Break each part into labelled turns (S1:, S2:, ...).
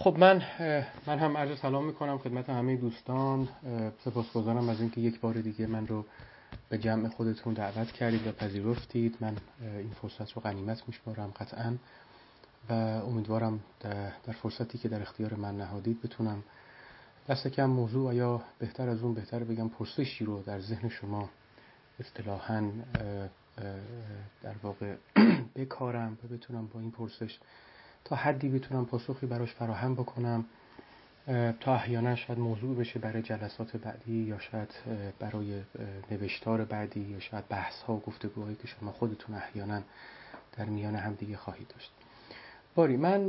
S1: خب من من هم عرض سلام می‌کنم خدمت همه دوستان. سپاسگزارم از اینکه یک بار دیگه من رو به جمع خودتون دعوت کردید و پذیرفتید. من این فرصت رو غنیمت میشمارم قطعا و امیدوارم در فرصتی که در اختیار من نهادید بتونم دست کم موضوع یا بهتر از اون بهتر بگم پرسشی رو در ذهن شما اصطلاحا در واقع بکارم و بتونم با این پرسش تا حدی بتونم پاسخی براش فراهم بکنم تا احیانا شاید موضوع بشه برای جلسات بعدی یا شاید برای نوشتار بعدی یا شاید بحث ها و گفتگوهایی که شما خودتون احیانا در میان هم دیگه خواهید داشت. باری من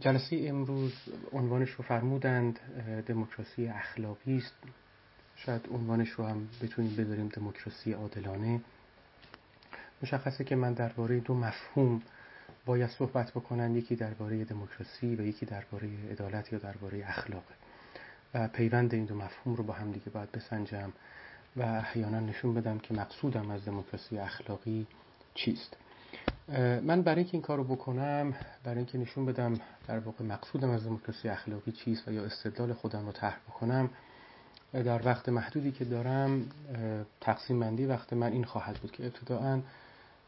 S1: جلسه امروز عنوانش رو فرمودند دموکراسی اخلاقی است. شاید عنوانش رو هم بتونیم بذاریم دموکراسی عادلانه. مشخصه که من درباره دو مفهوم باید صحبت بکنم یکی درباره دموکراسی و یکی درباره عدالت یا درباره اخلاق. و پیوند این دو مفهوم رو با هم دیگه باید بسنجم و احیانا نشون بدم که مقصودم از دموکراسی اخلاقی چیست. من برای اینکه این کار رو بکنم برای اینکه نشون بدم در واقع مقصودم از دموکراسی اخلاقی چیست و یا استدلال خودم رو طرح بکنم در وقت محدودی که دارم تقسیم بندی وقت من این خواهد بود که ابتداعا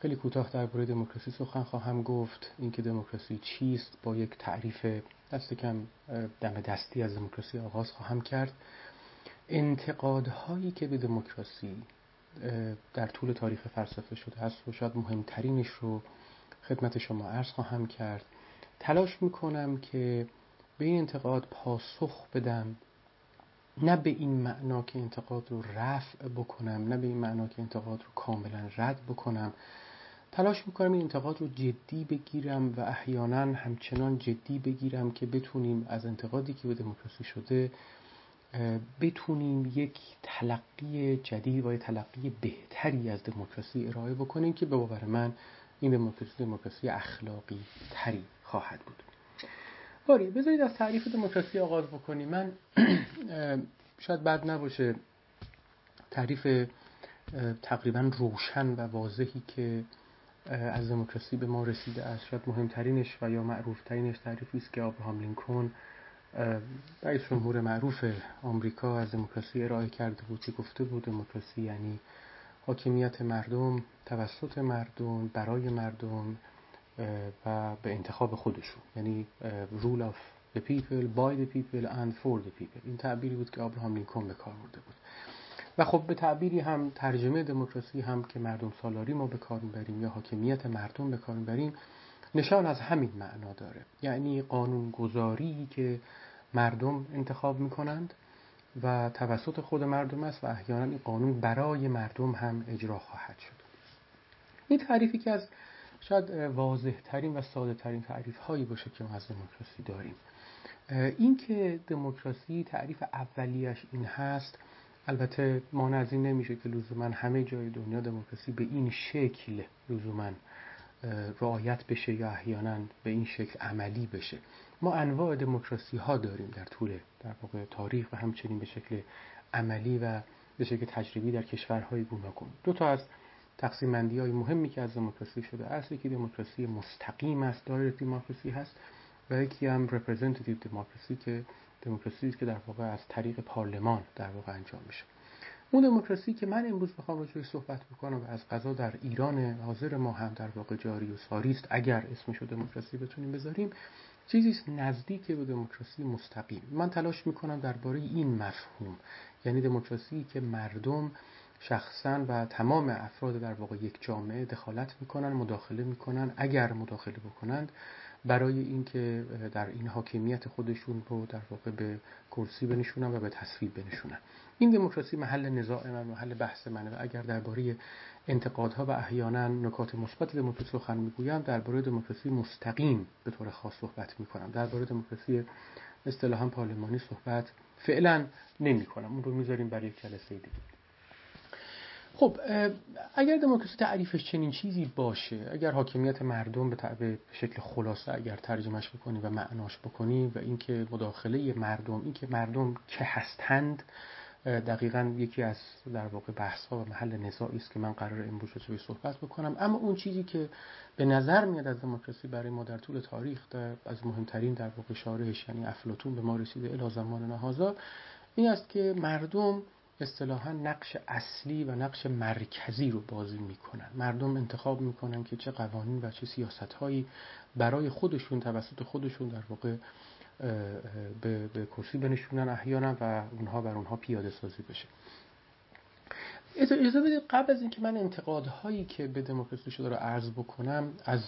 S1: خیلی کوتاه درباره دموکراسی سخن خواهم گفت. اینکه دموکراسی چیست با یک تعریف دست کم دم دستی از دموکراسی آغاز خواهم کرد. انتقادهایی که به دموکراسی در طول تاریخ فلسفه شده است و شاید مهمترینش رو خدمت شما عرض خواهم کرد. تلاش می‌کنم که به این انتقاد پاسخ بدم. نه به این معنا که انتقاد رو رفع بکنم نه به این معنا که انتقاد رو کاملا رد بکنم. تلاش می‌کنم این انتقاد رو جدی بگیرم و احیانا همچنان جدی بگیرم که بتونیم از انتقادی که به دموکراسی شده بتونیم یک تلقی جدید و یک تلقی بهتری از دموکراسی ارائه بکنیم که به باور من این دموکراسی دموکراسی اخلاقی تری خواهد بود. باری بذارید از تعریف دموکراسی آغاز بکنیم. من شاید بد نباشه تعریف تقریبا روشن و واضحی که از دموکراسی به ما رسیده است. شاید مهمترینش و یا معروفترینش تعریفی است که آبراهام لینکن رئیس جمهور معروف آمریکا از دموکراسی ارائه کرده بود که گفته بود دموکراسی یعنی حاکمیت مردم توسط مردم برای مردم و به انتخاب خودشون. یعنی rule of the people by the people and for the people. این تعبیری بود که آبراهام لینکن به کار برده بود. و خب به تعبیری هم ترجمه دموکراسی هم که مردم سالاری ما به کار می‌بریم یا حاکمیت مردم به کار می‌بریم نشان از همین معنا داره. یعنی قانون گذاری که مردم انتخاب می‌کنند و توسط خود مردم است و احیانا این قانون برای مردم هم اجرا خواهد شد. این تعریفی که از شاید واضح ترین و ساده ترین تعریف هایی باشه که ما از دموکراسی داریم. این که دموکراسی تعریف اولیش این هست البته مانع از این نمیشه که لزوما همه جای دنیا دموکراسی به این شکل لزوما رعایت بشه یا احیانا به این شکل عملی بشه. ما انواع دموکراسی ها داریم در طول در واقع تاریخ و همچنین به شکل عملی و به شکل تجربی در کشورهای گوناگون دو تا از تقسیم بندی های مهمی که از دموکراسی شده است یکی دموکراسی مستقیم است direct democracy هست و یکی هم representative democracy که دموکراسی است که در واقع از طریق پارلمان در واقع انجام میشه. اون دموکراسی که من امروز می‌خوام راجعش صحبت بکنم و از قضا در ایران حاضر ما هم در واقع جاری و ساری است اگر اسمش رو دموکراسی بتونیم بذاریم چیزی نزدیک به دموکراسی مستقیم. من تلاش می‌کنم درباره این مفهوم یعنی دموکراسی که مردم شخصا و تمام افراد در واقع یک جامعه دخالت می‌کنن مداخله می‌کنن اگر مداخله بکنند برای اینکه در این حاکمیت خودشون رو در واقع به کرسی بنشونن و به تصویب بنشونن. این دموکراسی محل نزاع من محل بحث منه و اگر درباره انتقادها و احیانا نکات مثبت دموکراسی سخن می‌گویم درباره دموکراسی مستقیم به طور خاص صحبت می‌کنم. درباره دموکراسی اصطلاحا پارلمانی صحبت فعلا نمی کنم اون رو می‌ذاریم برای یک جلسه دیگه. خب اگر دموکراسی تعریفش چنین چیزی باشه اگر حاکمیت مردم به به شکل خلاصه اگر ترجمهش بکنی و معناش بکنی و اینکه مداخله مردم اینکه مردم که هستند دقیقا یکی از در واقع بحث ها و محل نزاعی است که من قرار امروز رو صحبت بکنم. اما اون چیزی که به نظر میاد از دموکراسی برای ما در طول تاریخ در از مهمترین در واقع شارحش یعنی افلاطون به ما رسیده الی زمان نهازا این است که مردم اصطلاحا نقش اصلی و نقش مرکزی رو بازی می‌کنن. مردم انتخاب می‌کنن که چه قوانین و چه سیاست هایی برای خودشون توسط خودشون در واقع به, به کرسی بنشونن احیانا و اونها بر اونها پیاده سازی بشه. اجازه بدید قبل از اینکه من انتقادهایی که به دموکراسی شده رو عرض بکنم از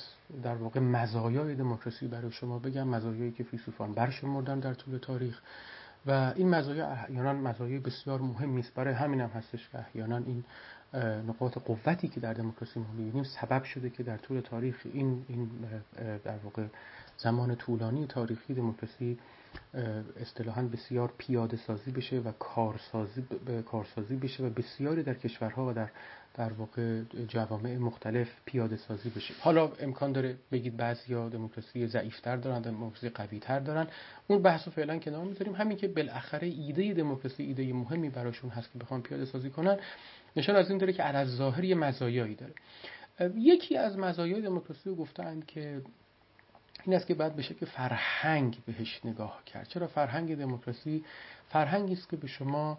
S1: در واقع مزایای دموکراسی برای شما بگم. مزایایی که فیلسوفان برشمردن در طول تاریخ. و این مزایا احیانا مزایای بسیار مهمی است برای همین هم هستش که احیانا این نقاط قوتی که در دموکراسی ما می‌بینیم سبب شده که در طول تاریخ این این در واقع زمان طولانی تاریخی دموکراسی اصطلاحا بسیار پیاده سازی بشه و کارسازی کارسازی بشه و بسیاری در کشورها و در در واقع جوامع مختلف پیاده سازی بشه. حالا امکان داره بگید بعضیا دموکراسی ضعیفتر دارن دموکراسی قویتر دارن. اون بحث رو فعلا کنار می‌ذاریم. همین که بالاخره ایده دموکراسی ایده مهمی براشون هست که بخوان پیاده سازی کنن نشان از این داره که علاوه ظاهر یه مزایایی داره. یکی از مزایای دموکراسی رو گفتند که این است که بعد به شکل فرهنگ بهش نگاه کرد. چرا فرهنگ دموکراسی؟ فرهنگی است که به شما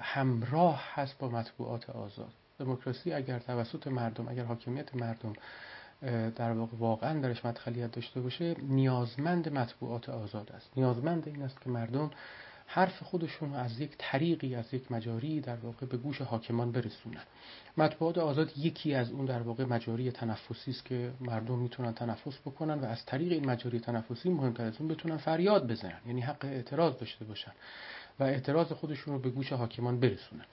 S1: همراه هست با مطبوعات آزاد. دموکراسی اگر توسط مردم اگر حاکمیت مردم در واقع واقعا درش مدخلیت داشته باشه نیازمند مطبوعات آزاد است. نیازمند این است که مردم حرف خودشون از یک طریقی از یک مجاری در واقع به گوش حاکمان برسونن. مطبوعات آزاد یکی از اون در واقع مجاری تنفسی است که مردم می‌تونن تنفس بکنن و از طریق این مجاری تنفسی مهمتر از اون بتونن فریاد بزنن یعنی حق اعتراض داشته باشن و اعتراض خودشون رو به گوش حاکمان برسونن.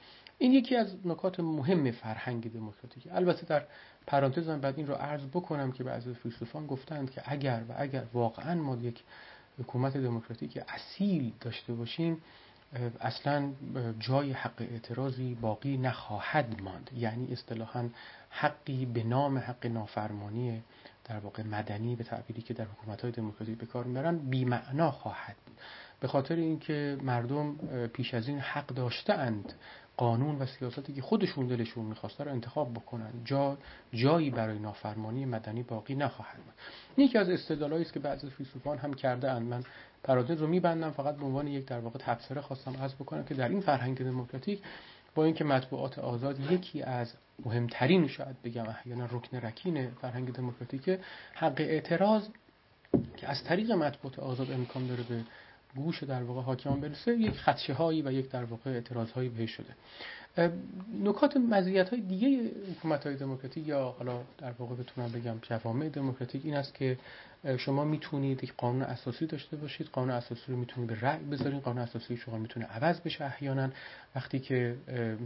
S1: این یکی از نکات مهم فرهنگ دموکراتیک. البته در پرانتز بعد این رو عرض بکنم که بعضی فیلسوفان گفتند که اگر و اگر واقعا ما یک حکومت دموکراتیک اصیل داشته باشیم اصلا جای حق اعتراضی باقی نخواهد ماند. یعنی اصطلاحا حقی به نام حق نافرمانی در واقع مدنی به تعبیری که در حکومت های دموکراتیک به کار می‌برن بیمعنا خواهد به خاطر اینکه مردم پیش از این حق داشته اند قانون و سیاستی که خودشون دلشون می‌خواسته رو انتخاب بکنن جا جایی برای نافرمانی مدنی باقی نخواهد بود. یکی از استدلالایی است که بعضی فیلسوفان هم کرده اند. من پرانتز رو میبندم فقط به عنوان یک در واقع تبصره خواستم از بکنم که در این فرهنگ دموکراتیک با اینکه مطبوعات آزاد یکی از مهمترین شاید بگم احیانا رکن رکین فرهنگ دموکراتیک حق اعتراض که از طریق مطبوعات آزاد امکان داره به گوش در واقع حاکمان برسه یک خدشه هایی و یک در واقع اعتراض هایی بهش شده. نکات مزیت های دیگه حکومت های دموکراتیک یا حالا در واقع بتونم بگم جوامع دموکراتیک این است که شما می‌تونید یک قانون اساسی داشته باشید. قانون اساسی رو می‌تونید به رأی بذارید. قانون اساسی شما می‌تونه عوض بشه احیانا. وقتی که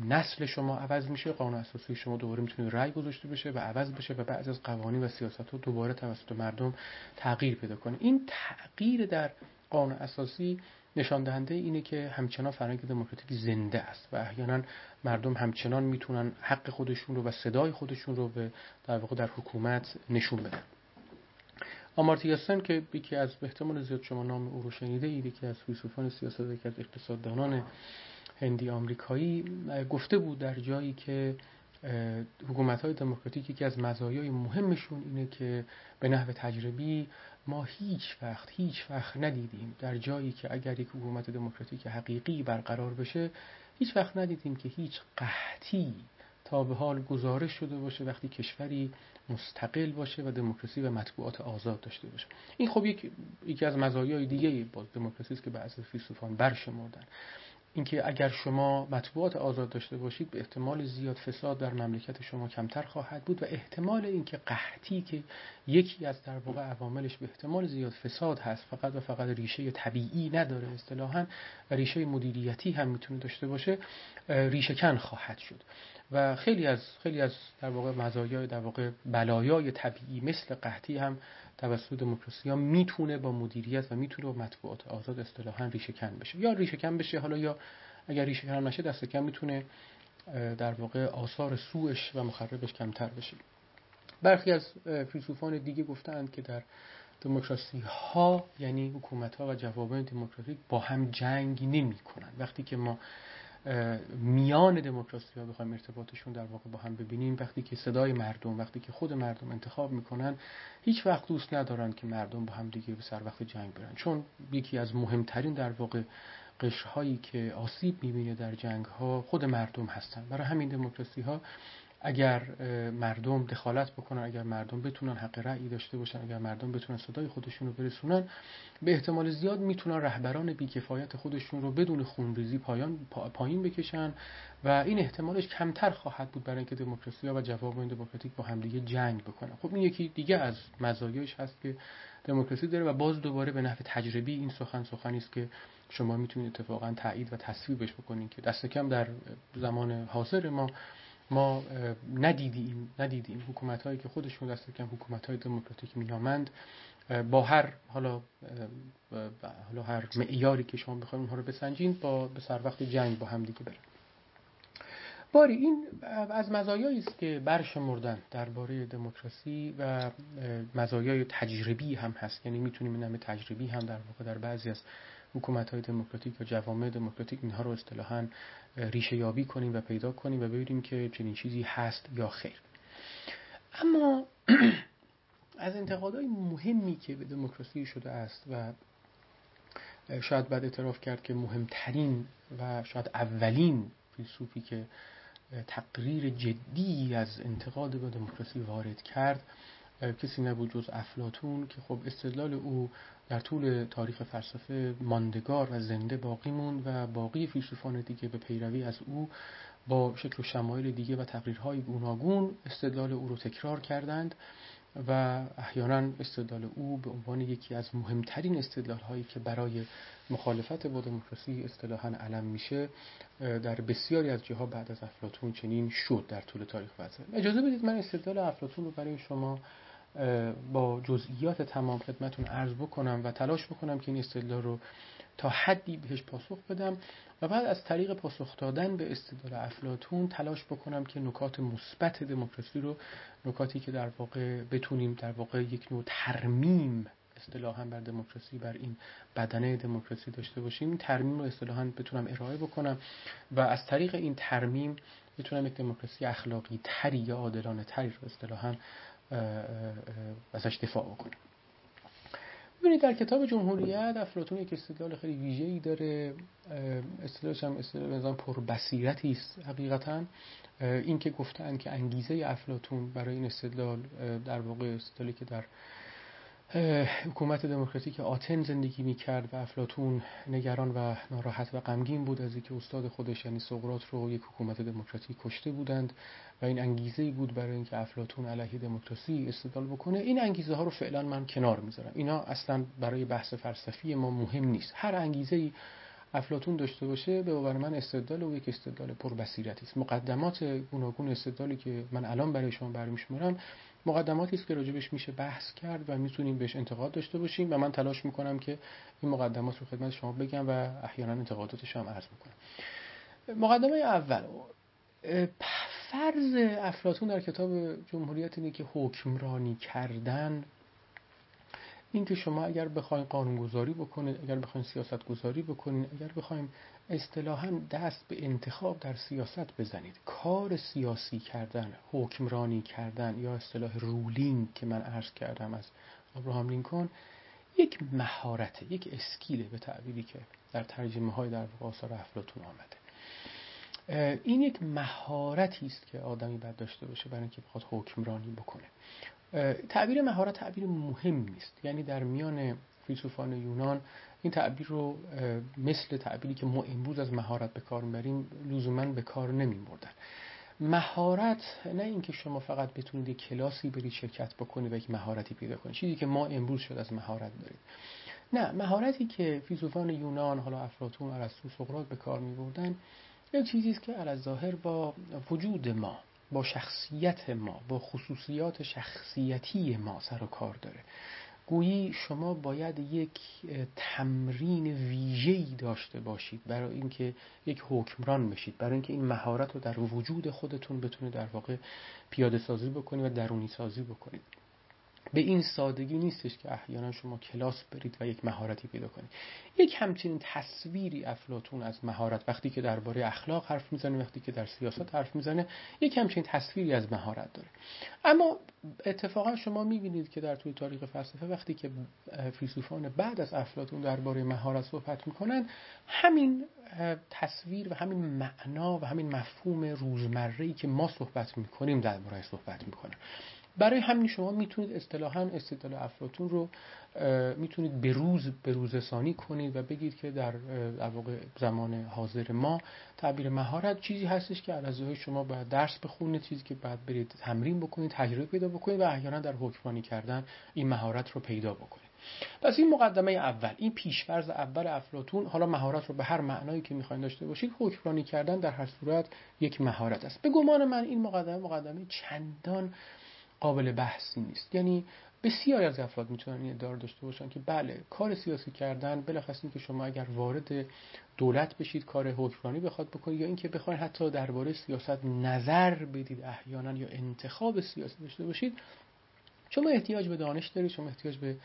S1: نسل شما عوض میشه قانون اساسی شما دوباره می‌تونه رأی گذاشته بشه و عوض بشه و بعضی از قوانین و سیاست دوباره توسط مردم تغییر پیدا کنه. این تغییر در قانون اساسی نشان دهنده اینه که همچنان فرهنگ دموکراتیک زنده است و احیانا مردم همچنان می‌تونن حق خودشون رو و صدای خودشون رو به در واقع در حکومت نشون بدن. آمارتیا که یکی از احتمال زیاد شما نام او رو شنیده اید که از فیلسوفان سیاست که از اقتصاددانان هندی آمریکایی گفته بود در جایی که حکومت های دموکراتیکی که از مزایای مهمشون اینه که به نحو تجربی ما هیچ وقت هیچ وقت ندیدیم در جایی که اگر یک حکومت دموکراتیک حقیقی برقرار بشه هیچ وقت ندیدیم که هیچ قحطی تا به حال گزارش شده باشه وقتی کشوری مستقل باشه و دموکراسی و مطبوعات آزاد داشته باشه. این خب یک یکی از مزایای دیگه دموکراسی است که بعضی فیلسوفان برشمردن. اینکه اگر شما مطبوعات آزاد داشته باشید به احتمال زیاد فساد در مملکت شما کمتر خواهد بود و احتمال اینکه قحطی که یکی از در واقع عواملش به احتمال زیاد فساد هست فقط و فقط ریشه طبیعی نداره اصطلاحا و ریشه مدیریتی هم می‌تونه داشته باشه ریشه کن خواهد شد. و خیلی از خیلی از در واقع مزایای در واقع بلایای طبیعی مثل قحطی هم توسط دموکراسی ها می‌تونه با مدیریت و می‌تونه با مطبوعات آزاد اصطلاحا ریشه کن بشه. یا ریشه کن بشه حالا یا اگر ریشه کن نشه دست کم می‌تونه در واقع آثار سوش و مخربش کمتر بشه. برخی از فیلسوفان دیگه گفتند که در دموکراسی ها یعنی حکومت ها و جوابان دموکراتیک با هم جنگ نمی کنند وقتی که ما میان دموکراسی ها بخوایم ارتباطشون در واقع با هم ببینیم وقتی که صدای مردم وقتی که خود مردم انتخاب می‌کنن هیچ وقت دوست ندارن که مردم با هم دیگه به سر وقت جنگ برن. چون یکی از مهمترین در واقع قشرهایی که آسیب می‌بینه در جنگ ها خود مردم هستن. برای همین دموکراسی ها اگر مردم دخالت بکنن اگر مردم بتونن حق رأی داشته باشن اگر مردم بتونن صدای خودشون رو برسونن به احتمال زیاد می‌تونن رهبران بیکفایت خودشون رو بدون خونریزی پایان پایین بکشن و این احتمالش کمتر خواهد بود برای اینکه دموکراسی و جواب دموکراتیک با همدیگه جنگ بکنن. خب این یکی دیگه از مزایاش هست که دموکراسی داره و باز دوباره به نحو تجربی این سخن سخنی است که شما می‌تونید اتفاقا تایید و تصویبش بکنید که دست کم در زمان حاضر ما ما ندیدیم ندیدیم حکومت هایی که خودشون دست کم حکومت های دموکراتیک مینامند با هر حالا حالا هر معیاری که شما بخواید اونها رو بسنجین با به سر وقت جنگ با هم دیگه برن باری این از مزایایی است که برشمردن درباره دموکراسی و مزایای تجربی هم هست. یعنی می‌تونیم این تجربی هم در واقع در بعضی از حکومت های دموکراتیک و جوامع دموکراتیک اینها رو اصطلاحا ریشه یابی کنیم و پیدا کنیم و ببینیم که چنین چیزی هست یا خیر. اما از انتقادهای مهمی که به دموکراسی شده است و شاید بعد اعتراف کرد که مهمترین و شاید اولین فیلسوفی که تقریر جدی از انتقاد به دموکراسی وارد کرد کسی نبود جز افلاتون که خب استدلال او در طول تاریخ فلسفه ماندگار و زنده باقی موند و باقی فیلسوفان دیگه به پیروی از او با شکل و شمایل دیگه و تقریرهای گوناگون استدلال او رو تکرار کردند و احیانا استدلال او به عنوان یکی از مهمترین استدلال هایی که برای مخالفت با دموکراسی اصطلاحا علم میشه در بسیاری از جاها بعد از افلاتون چنین شد در طول تاریخ فلسفه. اجازه بدید من استدلال افلاتون رو برای شما با جزئیات تمام خدمتون عرض بکنم و تلاش بکنم که این استدلال رو تا حدی بهش پاسخ بدم و بعد از طریق پاسخ دادن به استدلال افلاتون تلاش بکنم که نکات مثبت دموکراسی رو نکاتی که در واقع بتونیم در واقع یک نوع ترمیم اصطلاحا بر دموکراسی بر این بدنه دموکراسی داشته باشیم این ترمیم رو اصطلاحا بتونم ارائه بکنم و از طریق این ترمیم بتونم یک دموکراسی اخلاقی تری یا عادلانه تری رو اصطلاحا ازش دفاع بکنیم ببینید در کتاب جمهوریت افلاطون یک استدلال خیلی ویژه‌ای داره. استدلالش هم استدلال نظام پر بصیرتی است حقیقتا. این که گفتن که انگیزه افلاطون برای این استدلال در واقع استدلالی که در حکومت دموکراتیک آتن زندگی می کرد و افلاتون نگران و ناراحت و غمگین بود از اینکه استاد خودش یعنی سقراط رو یک حکومت دموکراتیک کشته بودند و این انگیزه ای بود برای اینکه افلاتون علیه دموکراسی استدلال بکنه. این انگیزه ها رو فعلا من کنار می‌ذارم. اینا اصلا برای بحث فلسفی ما مهم نیست. هر انگیزه ای افلاتون داشته باشه به باور من استدلال و یک استدلال پر بصیرتی است. مقدمات گوناگون استدلالی که من الان برای شما برمیشمارم مقدماتی است که راجبش میشه بحث کرد و می‌تونیم بهش انتقاد داشته باشیم و من تلاش می‌کنم که این مقدمات رو خدمت شما بگم و احیانا انتقاداتش هم عرض می‌کنم مقدمه اول. فرض افلاتون در کتاب جمهوریت اینه که حکمرانی کردن اینکه شما اگر بخواید قانونگذاری بکنید اگر بخواید سیاست گذاری بکنید اگر بخوایم اصطلاحا دست به انتخاب در سیاست بزنید. کار سیاسی کردن حکمرانی کردن یا اصطلاح رولینگ که من عرض کردم از ابراهام لینکن یک مهارت یک اسکیله به تعبیری که در ترجمه های در آثار افلاطون آمده. این یک مهارتی است که آدمی باید داشته باشه برای اینکه بخواد حکمرانی بکنه. تعبیر مهارت تعبیر مهم است یعنی در میان فیلسوفان یونان این تعبیر رو مثل تعبیری که ما امروز از مهارت به کار می‌بریم لزوما به کار نمیبردن مهارت نه اینکه شما فقط بتونید کلاسی برید شرکت بکنید و یک مهارتی پیدا کنید. چیزی که ما امروز شد از مهارت دارید نه مهارتی که فیلسوفان یونان حالا افلاطون ارسطو سقراط به کار میبردن یک چیزی است که علی ظاهر با وجود ما با شخصیت ما با خصوصیات شخصیتی ما سر و کار داره. گویی شما باید یک تمرین ویژه‌ای داشته باشید برای اینکه یک حکمران بشید برای اینکه این مهارت رو در وجود خودتون بتونید در واقع پیاده سازی بکنید و درونی سازی بکنید. به این سادگی نیستش که احیانا شما کلاس برید و یک مهارتی پیدا کنید. یک همچنین تصویری افلاتون از مهارت وقتی که درباره اخلاق حرف می‌زنه وقتی که در سیاست حرف می‌زنه یک همچنین تصویری از مهارت داره. اما اتفاقا شما می‌بینید که در طول تاریخ فلسفه وقتی که فیلسوفان بعد از افلاتون درباره مهارت صحبت می‌کنن همین تصویر و همین معنا و همین مفهوم روزمره که ما صحبت می‌کنیم درباره صحبت می‌کنن برای همین شما می‌تونید اصطلاحا استدلال افلاتون رو می‌تونید به روز به روزسانی کنید و بگید که در واقع زمان حاضر ما تعبیر مهارت چیزی هستش که علاوه شما باید درس بخونید چیزی که باید برید تمرین بکنید تجربه پیدا بکنید و احیانا در حکمرانی کردن این مهارت رو پیدا بکنید. پس این مقدمه اول این پیشفرض اول افلاتون حالا مهارت رو به هر معنایی که می‌خواین داشته باشید حکمرانی کردن در هر صورت یک مهارت است. به گمان من این مقدمه مقدمه چندان قابل بحثی نیست. یعنی بسیاری از افراد می‌تونن این ادعا داشته باشن که بله کار سیاسی کردن بلخص که شما اگر وارد دولت بشید کار حکمرانی بخواد بکنید یا اینکه بخواید حتی درباره سیاست نظر بدید احیانا یا انتخاب سیاسی داشته باشید شما احتیاج به دانش دارید شما احتیاج به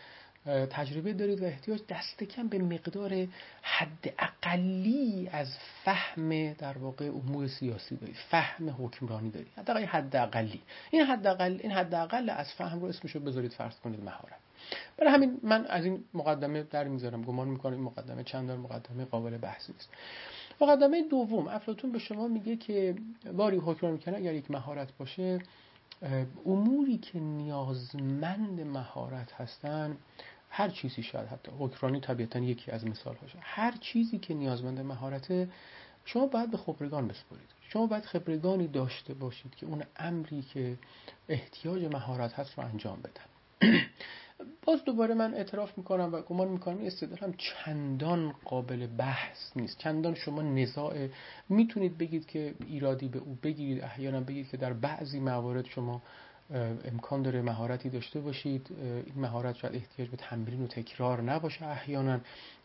S1: تجربه دارید و احتیاج دست کم به مقدار حد اقلی از فهم در واقع امور سیاسی دارید فهم حکمرانی دارید حداقل حد اقلی این حد اقل این حد اقل از فهم رو اسمشو بذارید فرض کنید مهارت. برای همین من از این مقدمه در می‌ذارم گمان می‌کنم این مقدمه چندان مقدمه قابل بحثی است مقدمه دوم افلاطون به شما میگه که باری حکمرانی کردن اگر یک مهارت باشه اموری که نیازمند مهارت هستن هر چیزی شاید حتی حکرانی طبیعتا یکی از مثال هاشه هر چیزی که نیازمند مهارته شما باید به خبرگان بسپرید شما باید خبرگانی داشته باشید که اون امری که احتیاج مهارت هست رو انجام بدن. باز دوباره من اعتراف می‌کنم و گمان می‌کنم این هم چندان قابل بحث نیست. چندان شما نزاع می‌تونید بگید که ایرادی به او بگیرید. احیانا بگید که در بعضی موارد شما امکان داره مهارتی داشته باشید. این مهارت شاید احتیاج به تمرین و تکرار نباشه احیانا.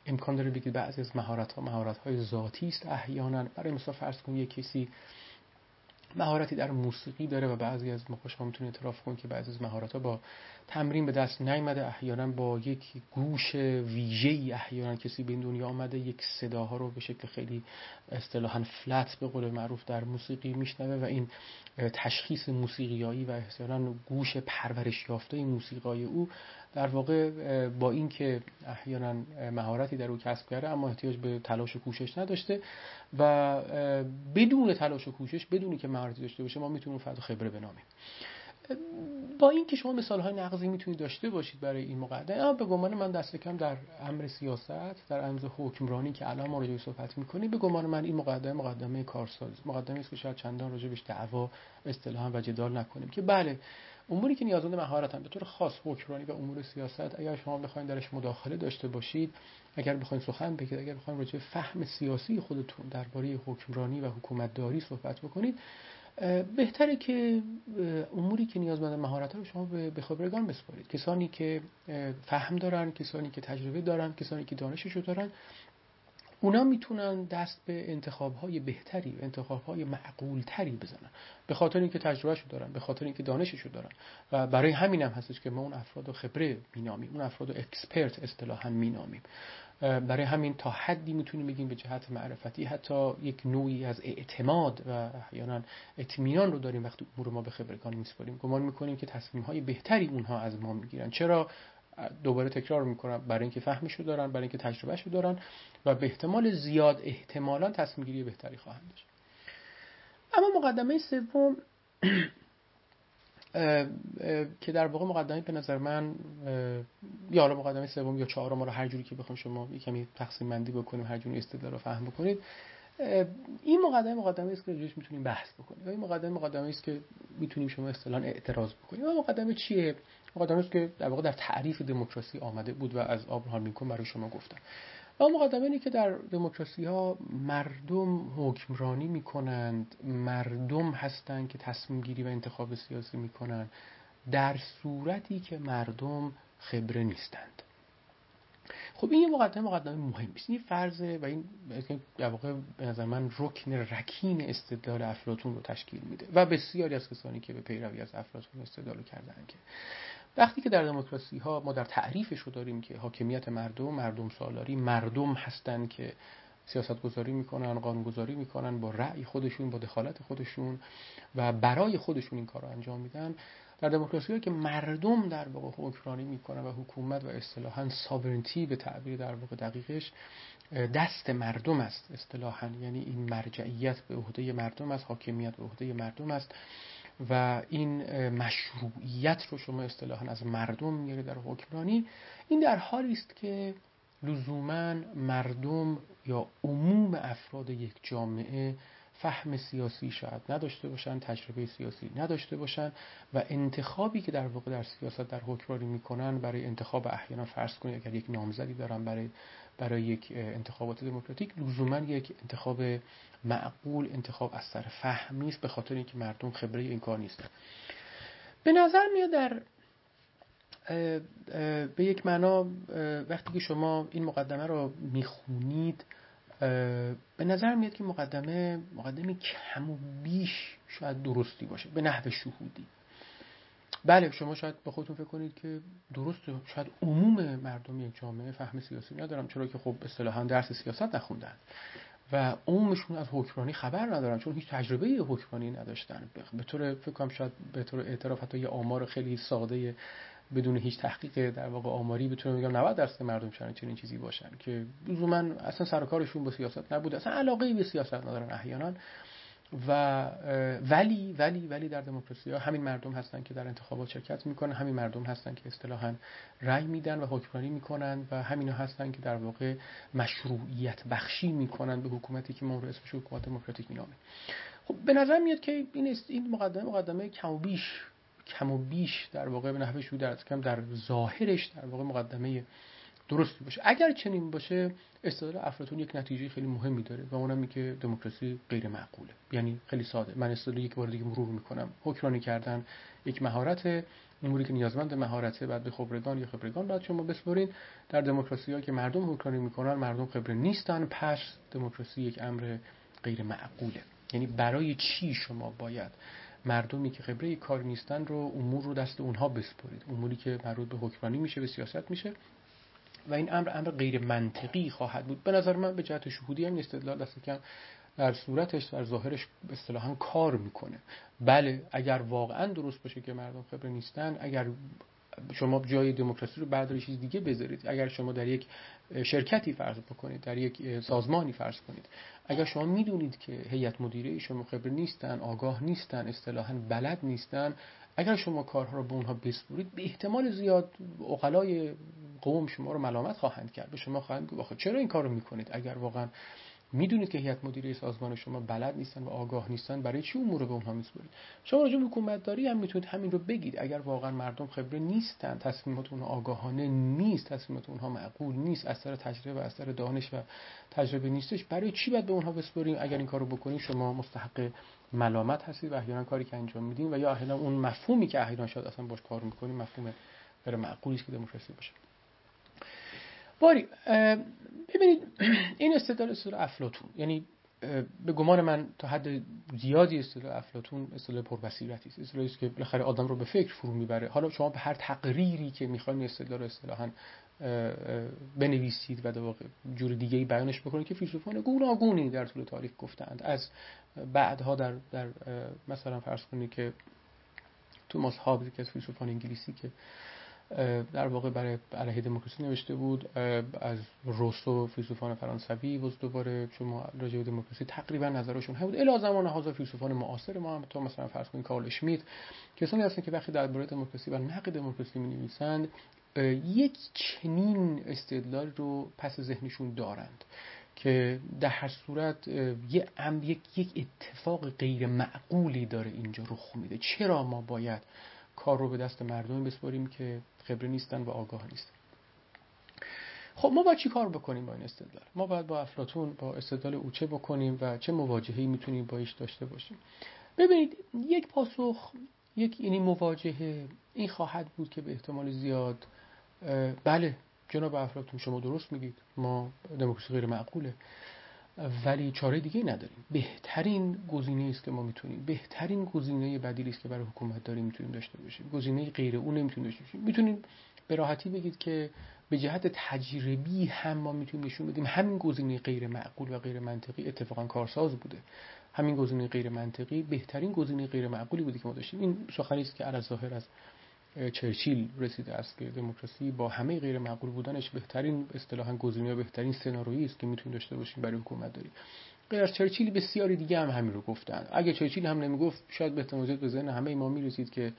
S1: امکان داره بگید بعضی از مهارت ها مهارت های ذاتی است احیانا. برای مثال فرض کنید یک کسی مهارتی در موسیقی داره و بعضی از موقع شما می‌تونید اعتراف کنید که بعضی از مهارت ها با تمرین به دست نیامده احیانا با یک گوش ویژه‌ای احیانا کسی به این دنیا آمده یک صداها رو به شکل خیلی اصطلاحا فلت به قول معروف در موسیقی میشنوه و این تشخیص موسیقیایی و احیانا گوش پرورش یافته موسیقای او در واقع با اینکه احیانا مهارتی در او کسب کرده اما احتیاج به تلاش و کوشش نداشته و بدون تلاش و کوشش بدونی که مهارتی داشته باشه ما می‌تونیم فرد خبره بنامیم. با اینکه شما مثال های نقضی می‌تونید داشته باشید برای این مقدمه اما به گمان من دست کم در امر سیاست در امر حکمرانی که الان ما راجع صحبت می‌کنیم به گمان من این مقدمه مقدمه کارساز مقدمه است که شاید چندان راجع بهش دعوا اصطلاحا و جدال نکنیم که بله اموری که نیازمند مهارت هم به طور خاص حکمرانی و امور سیاست اگر شما بخواید درش مداخله داشته باشید اگر بخواید سخن بگید اگر بخواید راجع فهم سیاسی خودتون درباره حکمرانی و حکومتداری صحبت بکنید بهتره که اموری که نیازمند مهارت رو شما به خبرگان بسپارید. کسانی که فهم دارن کسانی که تجربه دارن کسانی که دانشش رو دارن اونا می‌تونن دست به انتخاب های بهتری و انتخاب های معقول تری بزنن. به خاطر اینکه تجربهشو دارن به خاطر اینکه دانششو دارن. و برای همین هم هستش که ما اون افراد خبره مینامیم اون افراد اکسپرت اصطلاحا مینامیم. برای همین تا حدی می‌تونیم بگیم به جهت معرفتی حتی یک نوعی از اعتماد و احیانا اطمینان رو داریم وقتی امور ما به خبرگان میسپاریم. گمان می‌کنیم که تصمیم های بهتری اونها از ما می‌گیرن. چرا؟ دوباره تکرار می‌کنم. برای اینکه فهمشو دارن برای اینکه تجربهشو دارن و به احتمال زیاد احتمالا تصمیم گیری بهتری خواهند داشت. اما مقدمه سوم که در واقع مقدمه به نظر من یا حالا مقدمه سوم یا چهارم رو هر جوری که بخوام شما کمی تقسیم بندی بکنیم هر جوری استدلال رو فهم بکنید. این مقدمه مقدمه است که روش می‌تونیم بحث بکنیم. این مقدمه مقدمه است که می‌تونیم شما اصطلاحا اعتراض بکنیم. این مقدمه چیه؟ مقدمه است که در واقع در تعریف دموکراسی آمده بود و از آبراهام لینکلن برای شما گفتم. و مقدمه اینه که در دموکراسی ها مردم حکمرانی می‌کنند مردم هستند که تصمیم گیری و انتخاب سیاسی می‌کنند در صورتی که مردم خبره نیستند. خب این یه مقدمه مقدمه مهم است این فرضه و این در واقع به نظر من رکن رکین استدلال افلاطون رو تشکیل میده و بسیاری از کسانی که به پیروی از افلاطون استدلال کردن که وقتی که در دموکراسی ها ما در تعریفش رو داریم که حاکمیت مردم مردم سالاری مردم هستند که سیاست گذاری می‌کنن قانون گذاری می‌کنن با رأی خودشون با دخالت خودشون و برای خودشون این کار رو انجام میدن در دموکراسی که مردم در واقع حکمرانی می‌کنن و حکومت و اصطلاحا ساورنتی به تعبیر در واقع دقیقش دست مردم است اصطلاحا. یعنی این مرجعیت به عهده مردم است حاکمیت به عهده مردم است و این مشروعیت رو شما اصطلاحا از مردم میاره در حکمرانی. این در حالی است که لزوما مردم یا عموم افراد یک جامعه فهم سیاسی شاید نداشته باشن تجربه سیاسی نداشته باشن و انتخابی که در واقع در سیاست در حکمرانی می‌کنن برای انتخاب احیانا فرض کنید اگر یک نامزدی دارن برای برای یک انتخابات دموکراتیک لزوما یک انتخاب معقول انتخاب از سر فهم نیست به خاطر اینکه مردم خبره این کار نیست. به نظر میاد در به یک معنا وقتی که شما این مقدمه رو می‌خونید به نظر میاد که مقدمه مقدمه کم و بیش شاید درستی باشه به نحو شهودی. بله شما شاید با خودتون فکر کنید که درسته شاید عموم مردم یک جامعه فهم سیاسی ندارم چرا که خب اصطلاحا درس سیاست نخوندن و عمومشون از حکمرانی خبر ندارن چون هیچ تجربه حکمرانی نداشتن. به طور فکر کنم شاید به طور اعتراف حتی یه آمار خیلی ساده بدون هیچ تحقیق در واقع آماری بتونم بگم 90 درصد مردم شدن چنین چیزی باشن که لزوما اصلا سر کارشون با سیاست نبود اصلا علاقه به سیاست ندارن احیانا. و ولی ولی ولی در دموکراسی ها همین مردم هستن که در انتخابات شرکت می‌کنن همین مردم هستن که اصطلاحا رأی میدن و حکمرانی می‌کنن و همینا هستن که در واقع مشروعیت بخشی می‌کنن به حکومتی که ما رو اسمش حکومت دموکراتیک مینامه. خب به نظر میاد که این این مقدمه مقدمه کم و بیش کم و بیش در واقع به نحوه در کم در ظاهرش در واقع مقدمه درستی باشه. اگر چنین باشه استدلال افلاطون یک نتیجه خیلی مهمی داره و اونم که دموکراسی غیر معقوله. یعنی خیلی ساده. من استدلال یک بار دیگه مرور می‌کنم. حکمرانی کردن یک مهارت اموری که نیازمند مهارته بعد به خبرگان یا خبرگان بعد شما بسپرین. در دموکراسی که مردم حکمرانی می‌کنن مردم خبره نیستن. پس دموکراسی یک امر غیر معقوله. یعنی برای چی شما باید مردمی که خبره کار نیستن رو امور رو دست اونها بسپرید. اموری که مربوط به حکمرانی میشه به سیاست میشه. و این امر امر غیر منطقی خواهد بود. به نظر من به جهت شهودی هم استدلال دست کم در صورتش در ظاهرش اصطلاحا کار می‌کنه. بله اگر واقعا درست باشه که مردم خبره نیستن اگر شما جای دموکراسی رو برداری چیز دیگه بذارید. اگر شما در یک شرکتی فرض بکنید در یک سازمانی فرض کنید اگر شما می‌دونید که هیئت مدیره شما خبر نیستن آگاه نیستن اصطلاحا بلد نیستن اگر شما کارها رو به اونها بسپرید به احتمال زیاد اقلای قوم شما رو ملامت خواهند کرد. به شما خواهند گفت چرا این کار رو می‌کنید؟ اگر واقعا می‌دونید که هیئت مدیره سازمان شما بلد نیستن و آگاه نیستن برای چی امور رو به اونها میسپرید؟ شما راجع حکومت داری هم می‌تونید همین رو بگید. اگر واقعا مردم خبره نیستن تصمیمات اونها آگاهانه نیست تصمیمات اونها معقول نیست اثر تجربه و اثر دانش و تجربه نیستش برای چی باید به اونها بسپریم؟ اگر این کارو بکنید شما مستحق ملامت هستید و احیانا کاری که انجام میدین و یا احیانا اون مفهومی که احیانا شاید اصلا باش کار می‌کنیم مفهوم غیر معقولی که دموکراسی باشه. باری ببینید این استدلال استدلال افلاتون یعنی به گمان من تا حد زیادی استدلال افلاتون استدلال پربصیرتی است. استدلالی است که بالاخره آدم رو به فکر فرو می‌بره. حالا شما به هر تقریری که می‌خواین استدلال رو اصطلاحا بنویسید و در واقع جور دیگه بیانش بکنید که فیلسوفان گوناگونی در طول تاریخ گفتند از بعدها در در مثلا فرض کنید که توماس هابز که از فیلسوفان انگلیسی که در واقع برای علیه دموکراسی نوشته بود از روسو فیلسوفان فرانسوی و دوباره شما راجع به دموکراسی تقریبا نظرشون هم بود. الی زمان حاضر فیلسوفان معاصر ما هم تو مثلا فرض کنید کارل اشمیت کسانی هستن که وقتی درباره دموکراسی و نقد دموکراسی می نویسند یک چنین استدلال رو پس ذهنشون دارند که در هر صورت یک یک اتفاق غیر معقولی داره اینجا رخ میده. چرا ما باید کار رو به دست مردم بسپاریم که خبره نیستن و آگاه نیستن. خب ما باید چی کار بکنیم با این استدلال؟ ما باید با افلاتون با استدلال او چه بکنیم و چه مواجههی می‌تونیم با ایش داشته باشیم؟ ببینید یک پاسخ یک اینی مواجهه این خواهد بود که به احتمال زیاد بله جناب افلاتون شما درست میگید ما دموکراسی غیر معقوله ولی چاره دیگه نداریم. بهترین گزینه است که ما می‌تونیم بهترین گزینه بدیلی است که برای حکومت داریم می‌تونیم داشته باشیم. گزینه غیر اون نمی‌تونیم داشته باشیم. می‌تونیم به راحتی بگید که به جهت تجربی هم ما می‌تونیم نشون بدیم. همین گزینه غیر معقول و غیر منطقی اتفاقا کارساز بوده. همین گزینه غیر منطقی بهترین گزینه غیر معقولی بوده که ما داشتیم. این سخنی است که علی ظاهر از چرچیل رسیده است که دموکراسی با همه غیر معقول بودنش بهترین اصطلاحا گزینه بهترین سناریویی است که می‌تونیم داشته باشیم برای حکومت داری غیر از چرچیل بسیاری دیگه هم همین رو گفتن. اگه چرچیل هم نمی‌گفت شاید به احتمال به ذهن همه ما می‌رسید که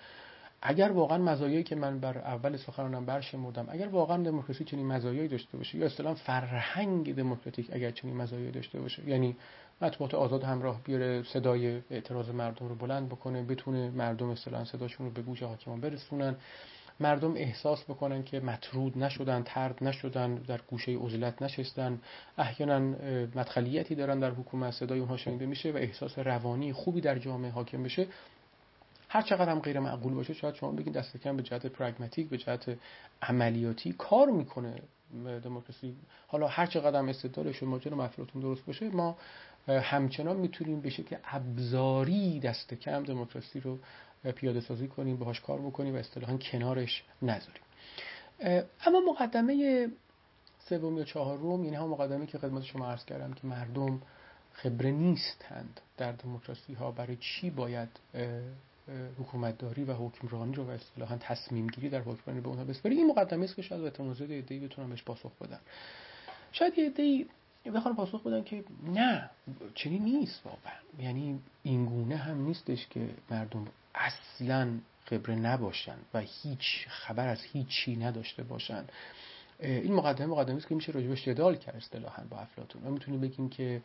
S1: اگر واقعا مزایایی که من بر اول سخنانم برشمردم اگر واقعا دموکراسی چنین مزایایی داشته باشه یا اصطلاحا فرهنگ دموکراتیک اگر چنین مزایایی داشته باشه یعنی مطبوعات آزاد همراه بیاره صدای اعتراض مردم رو بلند بکنه بتونه مردم اصطلاحا صداشون رو به گوش حاکمان برسونن. مردم احساس بکنن که مطرود نشدن ترد نشدن در گوشه عزلت نشستن. احیانا مدخلیتی دارن در حکومت صدای اونها شنیده میشه و احساس روانی خوبی در جامعه حاکم بشه. هر چقدر هم غیر معقول باشه شاید شما بگید دست کم به جهت پرگماتیک به جهت عملیاتی کار می‌کنه دموکراسی. حالا هر چقدر هم استدلال شما جلو مفروضتون درست باشه ما همچنان می‌تونیم به شکل ابزاری دست کم دموکراسی رو پیاده سازی کنیم باهاش کار بکنیم و اصطلاحا کنارش نذاریم. اما مقدمه سوم یا چهارم یعنی هم مقدمه که خدمت شما عرض کردم که مردم خبره نیستند در دموکراسی ها برای چی باید حکومتداری و حکمرانی رو و اصطلاحا تصمیم گیری در حکمرانی به اونها بسپری این مقدمه است که شاید به احتمال زیاد ایده بتونن بهش پاسخ بدن شاید یه بخوان پاسخ بدن که نه چنین نیست واقعا. یعنی این گونه هم نیستش که مردم اصلا خبره نباشن و هیچ خبر از هیچی نداشته باشن. این مقدمه مقدمه است که میشه راجبش جدال کرد اصطلاحا با افلاطون. ما می‌تونیم بگیم که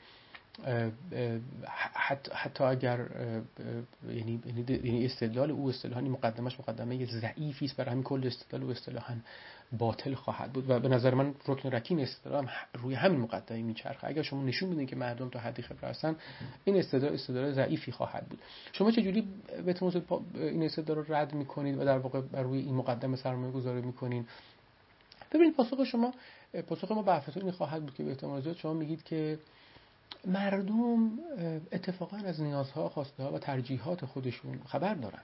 S1: حتی اگر یعنی یعنی استدلال او اصطلاحا مقدمش مقدمه ضعیفی است برای همین کل استدلال او اصطلاحا باطل خواهد بود و به نظر من رکن رکین استدلال روی همین مقدمه میچرخه. اگر شما نشون بدین که مردم تا حدی خبره هستن این استدلال استدلال ضعیفی خواهد بود. شما چه جوری به این استدلال رو رد می‌کنید و در واقع بر روی این مقدمه سرمایه گذاری می‌کنین ببینید پاسخ شما پاسخ ما به این خواهد بود که به احتمال زیاد شما میگید که مردم اتفاقا از نیازها خواسته و ترجیحات خودشون خبر دارن.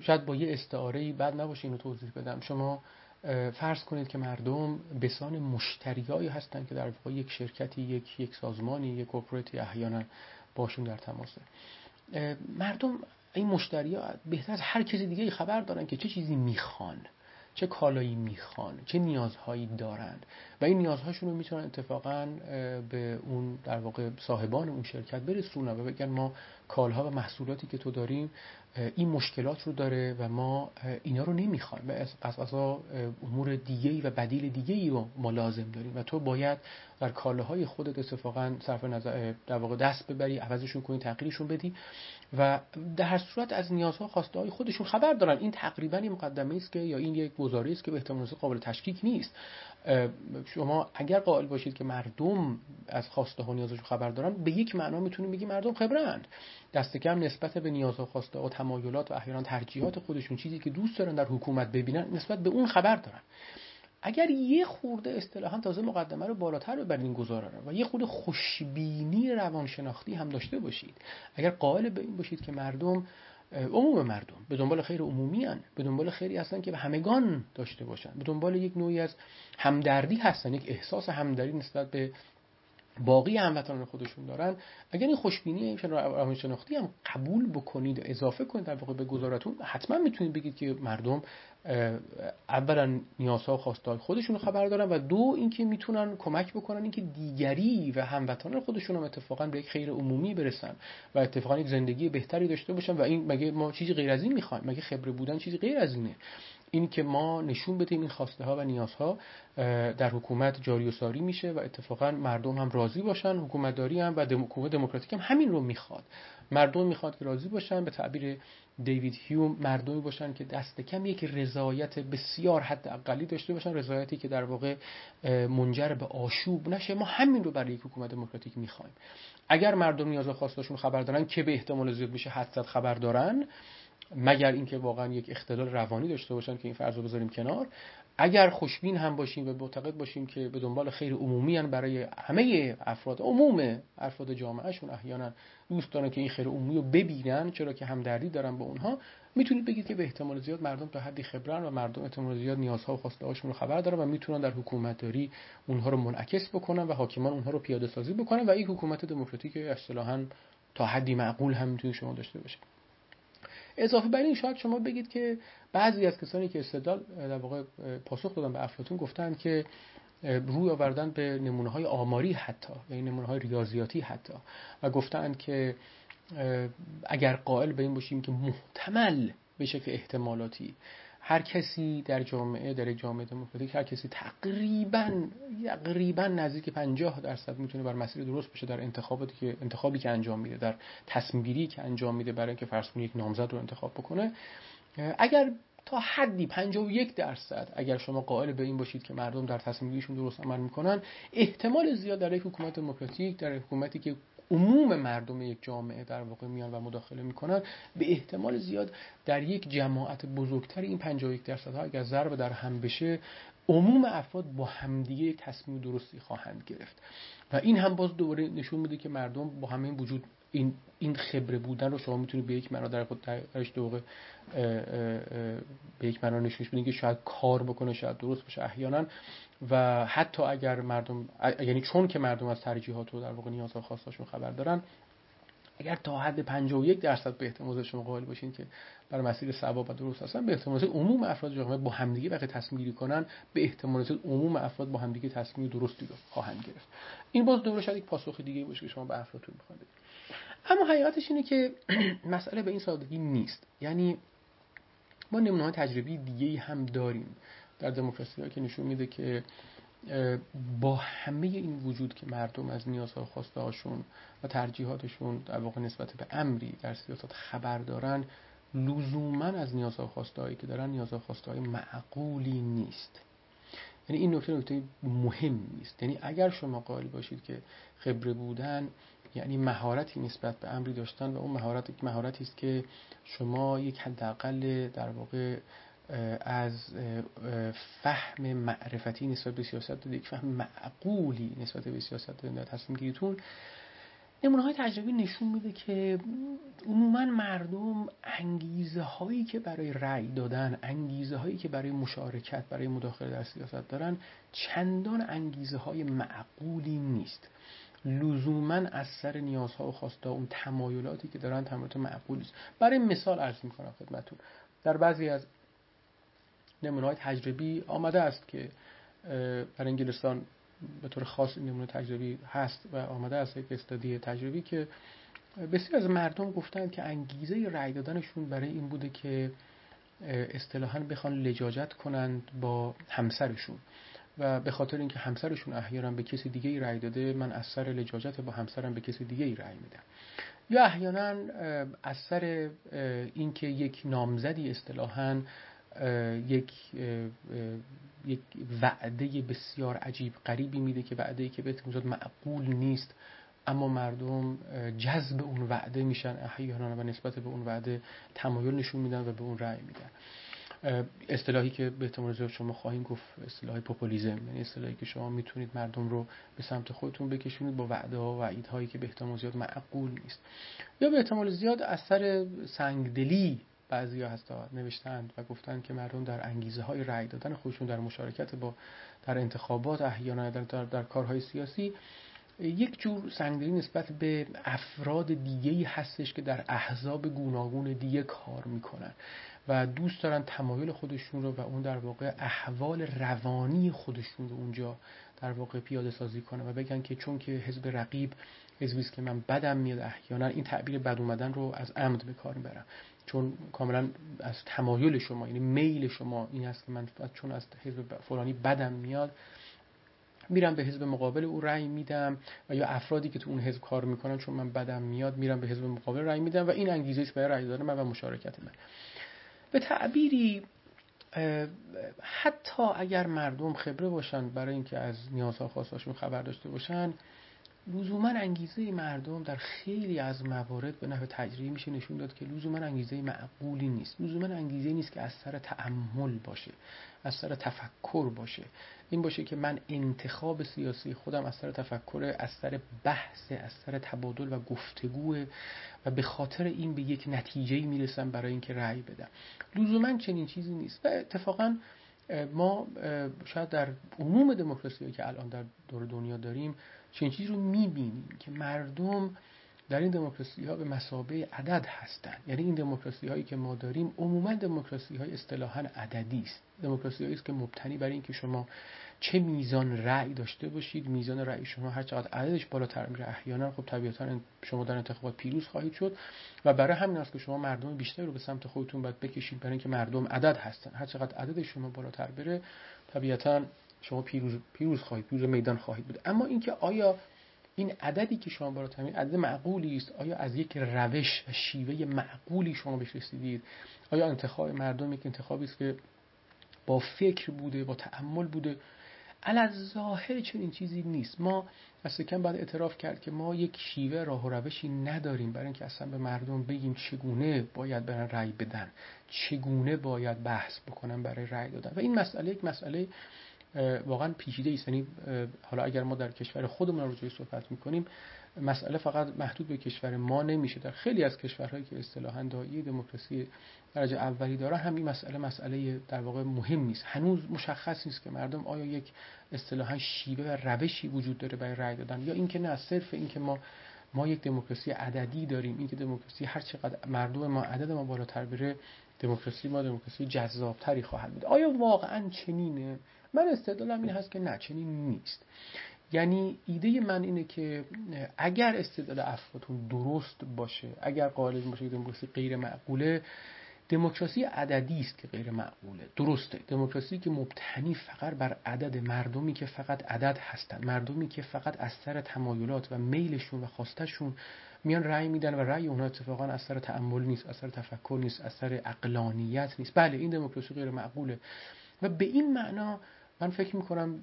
S1: شاید با یه استعاره بعد نباشه اینو توضیح بدم. شما فرض کنید که مردم بسان مشتریایی هستن که در واقع یک شرکتی یک یک سازمانی یک کوپریتی احیانا باشون در تماسه مردم این مشتری بهتر از هر کسی دیگه خبر دارن که چه چیزی می‌خوان چه کالایی می‌خوان چه نیازهایی دارند. و این نیازهاشون رو می‌تونن اتفاقا به اون در واقع صاحبان اون شرکت برسونن و بگن ما کالها و محصولاتی که تو داریم این مشکلات رو داره و ما اینا رو نمی‌خوایم. و از امور دیگه و بدیل دیگه رو ما لازم داریم و تو باید در کالاهای خودت اتفاقا صرف نظر در واقع دست ببری عوضشون کنی تغییرشون بدی و در هر صورت از نیازها خواسته های خودشون خبر دارن. این تقریبا این مقدمه است که یا این یک گزاره است که به احتمال قابل تشکیک نیست. شما اگر قائل باشید که مردم از خواسته ها نیازشون خبر دارن به یک معنا می‌تونیم بگیم مردم خبرند دست کم نسبت به نیازها خواسته و تمایلات و احیانا ترجیحات خودشون چیزی که دوست دارن در حکومت ببینن نسبت به اون خبر دارن. اگر یه خورده اصطلاحا تازه مقدمه رو بالاتر ببرین گذارن و یه خورده خوشبینی روانشناختی هم داشته باشید اگر قائل به این باشید که مردم عموم مردم. به دنبال خیر عمومی هن. به دنبال خیری هستن که به همگان داشته باشن. به دنبال یک نوعی از همدردی هستن. یک احساس همدردی نسبت به باقی هموطنان خودشون دارن. اگر این خوشبینی روانشناختی هم قبول بکنید اضافه کنید در واقع به گزارتون حتما می‌تونید بگید که مردم اولا نیازها خواستهای خودشون رو خبر دارن و دو اینکه می‌تونن کمک بکنن اینکه دیگری و هموطنان خودشون هم اتفاقا به یک خیر عمومی برسن و اتفاقا یک زندگی بهتری داشته باشن و این مگه ما چیزی غیر از این می‌خوایم؟ مگه خبره بودن چیزی غیر از اینه؟ این که ما نشون بدیم این خواسته ها و نیازها در حکومت جاری و ساری میشه و اتفاقا مردم هم راضی باشن حکومتداری هم و دموکراتیک هم همین رو می‌خواد. مردم می‌خواد که راضی باشن. به تعبیر دیوید هیوم مردمی باشن که دست کم یک رضایت بسیار حد اقلی داشته باشن. رضایتی که در واقع منجر به آشوب نشه. ما همین رو برای یک حکومت دموکراتیک می‌خوایم. اگر مردم نیاز خواستشون خبر دارن که به احتمال زیاد میشه حد خبر دارن مگر اینکه واقعا یک اختلال روانی داشته باشن که این فرض رو بذاریم کنار اگر خوشبین هم باشیم و معتقد باشیم که به دنبال خیر عمومی هن برای همه افراد عموم افراد جامعهشون احیانا دوست دارن که این خیر عمومی رو ببینن چرا که همدردی دارن با اونها می‌تونید بگید که به احتمال زیاد مردم تا حدی خبرن و مردم احتمال زیاد نیازها و خواسته هاشون رو خبر دارن و می‌تونن در حکومتداری اونها رو منعکس بکنن و حاکمان اونها رو پیاده سازی بکنن و این حکومت دموکراتیک اصطلاحا تا حدی معقول هم می‌تونید شما داشته باشید اضافه بر این شاید شما بگید که بعضی از کسانی که استدلال در واقع پاسخ دادن به افلاطون گفتن که روی آوردن به نمونه های آماری حتی یعنی نمونه های ریاضیاتی حتی و گفتن که اگر قائل به این باشیم که محتمل به شکل احتمالاتی هر کسی در جامعه در جامعه دموکراتیک هر کسی تقریبا تقریبا نزدیک 50 درصد می‌تونه بر مسیر درست بشه در انتخاباتی که انتخابی که انجام میده در تصمیم گیری که انجام میده برای اینکه فرض کنید یک نامزد رو انتخاب بکنه. اگر تا حدی 51 درصد اگر شما قائل به این باشید که مردم در تصمیم درست عمل می‌کنن احتمال زیاد در یک حکومت دموکراتیک در حکومتی که عموم مردم یک جامعه در واقع میان و مداخله می‌کنن به احتمال زیاد در یک جماعت بزرگتر این 51 درصد ها اگر ضرب در هم بشه عموم افراد با همدیگه یک تصمیم درستی خواهند گرفت. و این هم باز دوباره نشون میده که مردم با همین وجود این این خبره بودن رو شما می‌تونید به یک معنا در خود درش دوقه به یک معنا نشونش بدین که شاید کار بکنه شاید درست باشه احیانا. و حتی اگر مردم یعنی چون که مردم از ترجیحات و در واقع نیازها خواستاشون خبر دارن اگر تا حد 51 درصد به احتمال شما قائل باشین که بر مسیر ثواب و درست هستن به احتمال عموم افراد جامعه با همدیگه وقتی تصمیم گیری کنن به احتمال عموم افراد با همدیگه تصمیم درستی رو خواهند گرفت. این باز دوباره شاید یک پاسخ دیگه باشه که شما به افرادتون می‌خواید اما حقیقتش اینه که مسئله به این سادگی نیست. یعنی ما نمونه های تجربی دیگه هم داریم در دموکراسی ها که نشون میده که با همه این وجود که مردم از نیازها و خواسته هاشون و ترجیحاتشون در واقع نسبت به امری در سیاست خبر دارن لزوما از نیازها و خواسته که دارن نیازها و خواسته های معقولی نیست. یعنی این نکته نکته مهم نیست. یعنی اگر شما قائل باشید که خبره بودن یعنی مهارتی نسبت به امری داشتن و اون مهارت یک مهارتی است که شما یک حداقل در واقع از فهم معرفتی نسبت به سیاست داده یک فهم معقولی نسبت به سیاست داده. تصمیم گیریتون نمونه های تجربی نشون میده که عموما مردم انگیزه هایی که برای رأی دادن انگیزه هایی که برای مشارکت برای مداخله در سیاست دارن چندان انگیزه های معقولی نیست. لزوما از سر نیازها و خواسته اون تمایلاتی که دارن تمایلات معقولی است برای مثال عرض می‌کنم خدمتتون. در بعضی از نمونه های تجربی آمده است که در انگلستان به طور خاص این نمونه تجربی هست و آمده است یک استادی تجربی که بسیار از مردم گفتند که انگیزه رأی دادنشون برای این بوده که اصطلاحا بخوان لجاجت کنند با همسرشون. و به خاطر اینکه همسرشون احیانا به کسی دیگه ای رأی داده من از سر لجاجت با همسرم به کسی دیگه ای رأی میدم. یا احیانا از سر اینکه یک نامزدی اصطلاحا یک یک وعده بسیار عجیب غریبی میده که وعده ای که به معقول نیست اما مردم جذب اون وعده میشن احیانا و نسبت به اون وعده تمایل نشون میدن و به اون رأی میدن. اصطلاحی که به احتمال زیاد شما خواهیم گفت اصطلاح پوپولیزم یعنی اصطلاحی که شما می‌تونید مردم رو به سمت خودتون بکشونید با وعده ها و وعیدهایی که به احتمال زیاد معقول نیست. یا به احتمال زیاد اثر سنگدلی بعضی ها هستا نوشتند و گفتند که مردم در انگیزه های رأی دادن خودشون در مشارکت با در انتخابات احیانا در, در, در کارهای سیاسی یک جور سنگدلی نسبت به افراد دیگه هستش که در احزاب گوناگون دیگه کار می‌کنن. و دوست دارن تمایل خودشون رو و اون در واقع احوال روانی خودشون رو اونجا در واقع پیاده سازی کنه و بگن که چون که حزب رقیب حزبی که من بدم میاد احیانا این تعبیر بد اومدن رو از عمد به کار می‌برم چون کاملا از تمایل شما یعنی میل شما این است که من چون از حزب فلانی بدم میاد میرم به حزب مقابل او رأی میدم و یا افرادی که تو اون حزب کار می‌کنن چون من بدم میاد میرم به حزب مقابل رأی میدم و این انگیزه است برای رأی دادن من و مشارکت من. به تعبیری حتی اگر مردم خبره باشن برای اینکه از نیازها خواستاشون خبر داشته باشن لزوما انگیزه مردم در خیلی از موارد به نحو تجریبی میشه نشون داد که لزوما انگیزه معقولی نیست. لزوما انگیزه نیست که از سر تعمل باشه از سر تفکر باشه. این باشه که من انتخاب سیاسی خودم از سر تفکر از سر بحث از سر تبادل و گفتگو و به خاطر این به یک نتیجه می‌رسم برای اینکه رأی بدم. لزوما چنین چیزی نیست و اتفاقا ما شاید در عموم دموکراسی که الان در دور دنیا داریم چنین چیزی رو می‌بینیم که مردم در این دموکراسی ها به مسابه عدد هستند یعنی این دموکراسی هایی که ما داریم عموما دموکراسی های اصطلاحا عددی است. دموکراسی است که مبتنی بر اینکه شما چه میزان رأی داشته باشید میزان رأی شما هر چقدر عددش بالاتر میره. احیانا خب طبیعتا شما در انتخابات پیروز خواهید شد و برای همین است که شما مردم بیشتری رو به سمت خودتون باید بکشید برای اینکه مردم عدد هستن. هر چقدر عدد شما بالاتر بره طبیعتا شما پیروز پیروز خواهید پیروز میدان خواهید بود. اما اینکه آیا این عددی که شما بالاتر میرید عدد معقولی است؟ آیا از یک روش و شیوه معقولی شما بهش رسیدید؟ آیا انتخاب مردم یک انتخابی است که با فکر بوده با تأمل بوده؟ علا ظاهر چنین چیزی نیست. ما از کم بعد اعتراف کرد که ما یک شیوه راه و روشی نداریم برای اینکه اصلا به مردم بگیم چگونه باید برن رأی بدن چگونه باید بحث بکنن برای رأی دادن. و این مسئله یک مسئله واقعا پیچیده است. یعنی حالا اگر ما در کشور خودمون رو صحبت می‌کنیم مسئله فقط محدود به کشور ما نمیشه. در خیلی از کشورهایی که اصطلاحا دایی دموکراسی درجه اولی داره هم این مسئله مسئله در واقع مهم نیست. هنوز مشخص نیست که مردم آیا یک اصطلاحا شیوه و روشی وجود داره برای رأی دادن یا اینکه نه صرف اینکه ما ما یک دموکراسی عددی داریم. اینکه دموکراسی هر چقدر مردم ما عدد ما بالاتر بره دموکراسی ما دموکراسی جذابتری خواهد بود. آیا واقعا چنینه؟ من استدلالم این هست که نه چنین نیست. یعنی ایده من اینه که اگر استدلال افلاطون درست باشه اگر قائل باشه دموکراسی غیر معقوله دموکراسی عددی است که غیر معقوله. درسته. دموکراسی که مبتنی فقط بر عدد مردمی که فقط عدد هستند مردمی که فقط از سر تمایلات و میلشون و خواستشون میان رأی میدن و رأی اونها اتفاقا از سر تعمل نیست از سر تفکر نیست از سر اقلانیت نیست. بله این دموکراسی غیر معقوله. و به این معنا من فکر می‌کنم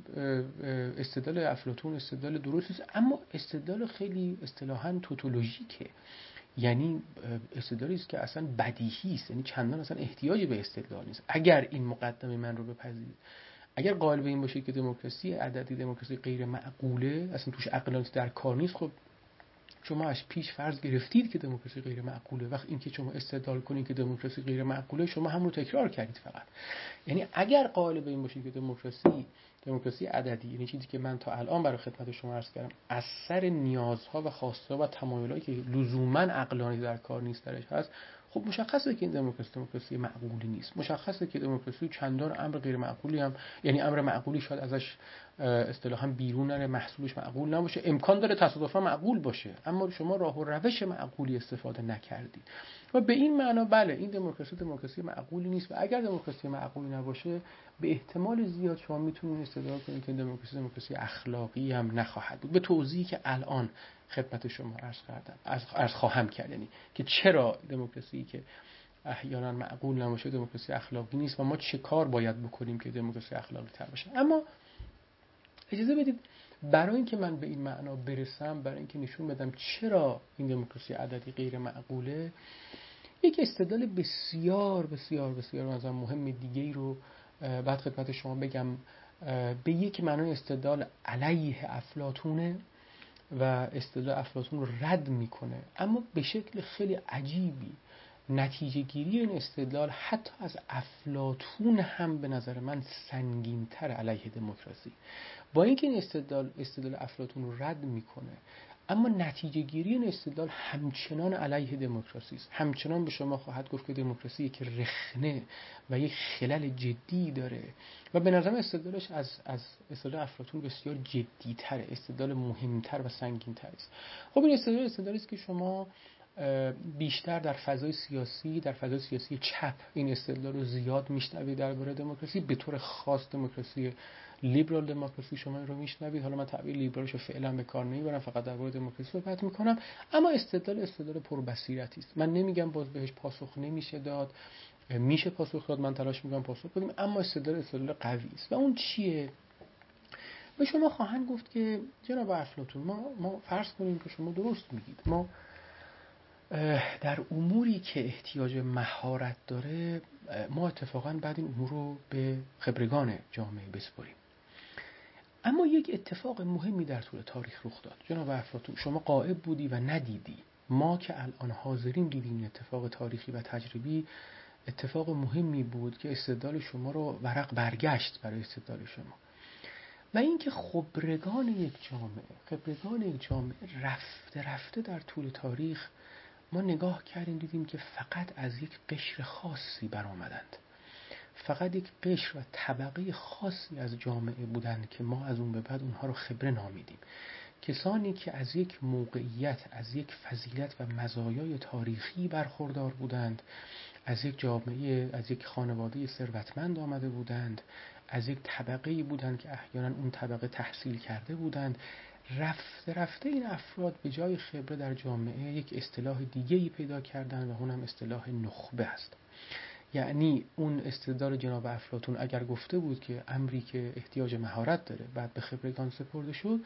S1: استدلال افلاتون استدلال درست است اما استدلال خیلی اصطلاحا توتولوژیکه. یعنی استدلالی است که اصلا بدیهی است یعنی چندان اصلا احتیاجی به استدلال نیست. اگر این مقدمه من رو بپذیرید اگر قائل به این باشید که دموکراسی عددی دموکراسی غیر معقوله اصلا توش عقلانیت در کار نیست خب شما از پیش فرض گرفتید که دموکراسی غیر معقوله. وقت اینکه شما استدلال کنید که دموکراسی غیر معقوله شما هم رو تکرار کردید فقط. یعنی اگر قائل به این باشید که دموکراسی دموکراسی عددی یعنی چیزی که من تا الان برای خدمت شما عرض کردم از سر نیازها و خواسته و تمایلایی که لزوما عقلانی در کار نیست درش هست خب مشخصه که این دموکراسی دموکراسی معقولی نیست. مشخصه که دموکراسی چندان امر غیر معقولی هم یعنی امر معقولی شاید ازش اصطلاحا بیرون نره محصولش معقول نباشه. امکان داره تصادفا معقول باشه. اما شما راه و روش معقولی استفاده نکردید. و به این معنا بله این دموکراسی دموکراسی معقولی نیست. و اگر دموکراسی معقولی نباشه به احتمال زیاد شما می‌تونید استدلال کنید که دموکراسی دموکراسی اخلاقی هم نخواهد بود. به توضیحی که الان خدمت شما عرض کردم. عرض خواهم کرد. یعنی که چرا دموکراسی که احیانا معقول نباشه دموکراسی اخلاقی نیست و ما چه کار باید بکنیم که دموکراسی اخلاقی تر باشه؟ اما اجازه بدید برای اینکه من به این معنا برسم برای اینکه نشون بدم چرا این دموکراسی عددی غیر معقوله یک استدلال بسیار بسیار بسیار از مهم دیگه رو بعد خدمت شما بگم. به یک معنای استدلال علیه افلاتونه و استدلال افلاتون رو رد می‌کنه. اما به شکل خیلی عجیبی. نتیجه گیری این استدلال حتی از افلاتون هم به نظر من سنگینتر علیه دموکراسی. با اینکه این استدلال استدلال افلاتون رو رد می‌کنه اما نتیجه گیری این استدلال همچنان علیه دموکراسی است. همچنان به شما خواهد گفت که دموکراسی یک رخنه و یک خلل جدی داره و به نظرم استدلالش از از استدلال افلاطون بسیار جدیتره. استدلال مهمتر و سنگینتر است. خب این استدلال استدلالی است که شما بیشتر در فضای سیاسی در فضای سیاسی چپ این استدلال رو زیاد میشنوید درباره دموکراسی به طور خاص دموکراسی لیبرال دموکراسی شما رو میشنوید. حالا من تعبیر لیبرالش رو فعلا به کار نمی‌برم فقط در مورد دموکراسی صحبت می‌کنم. اما استدلال استدلال پربصیرتی است. من نمیگم باز بهش پاسخ نمیشه داد. میشه پاسخ داد من تلاش می‌کنم پاسخ بدیم اما استدلال استدلال قوی است. و اون چیه؟ به شما خواهند گفت که جناب افلاتون ما, ما فرض کنیم که شما درست میگید. ما در اموری که احتیاج مهارت داره ما اتفاقا بعد این امور رو به خبرگان جامعه بسپریم اما یک اتفاق مهمی در طول تاریخ رخ داد. جناب افلاتون شما قائب بودی و ندیدی. ما که الان حاضرین دیدیم این اتفاق تاریخی و تجربی اتفاق مهمی بود که استدلال شما رو ورق برگشت برای استدلال شما. و اینکه خبرگان یک جامعه خبرگان یک جامعه رفته رفته در طول تاریخ ما نگاه کردیم دیدیم که فقط از یک قشر خاصی برآمدند. فقط یک قشر و طبقه خاصی از جامعه بودند که ما از اون به بعد اونها رو خبره نامیدیم. کسانی که از یک موقعیت از یک فضیلت و مزایای تاریخی برخوردار بودند از یک جامعه از یک خانواده ثروتمند آمده بودند از یک طبقه بودند که احیانا اون طبقه تحصیل کرده بودند رفته رفته این افراد به جای خبره در جامعه یک اصطلاح دیگه ای پیدا کردن و اونم اصطلاح نخبه است. یعنی اون استدلال جناب افلاتون اگر گفته بود که امری که احتیاج مهارت داره بعد به خبرگان سپرده شد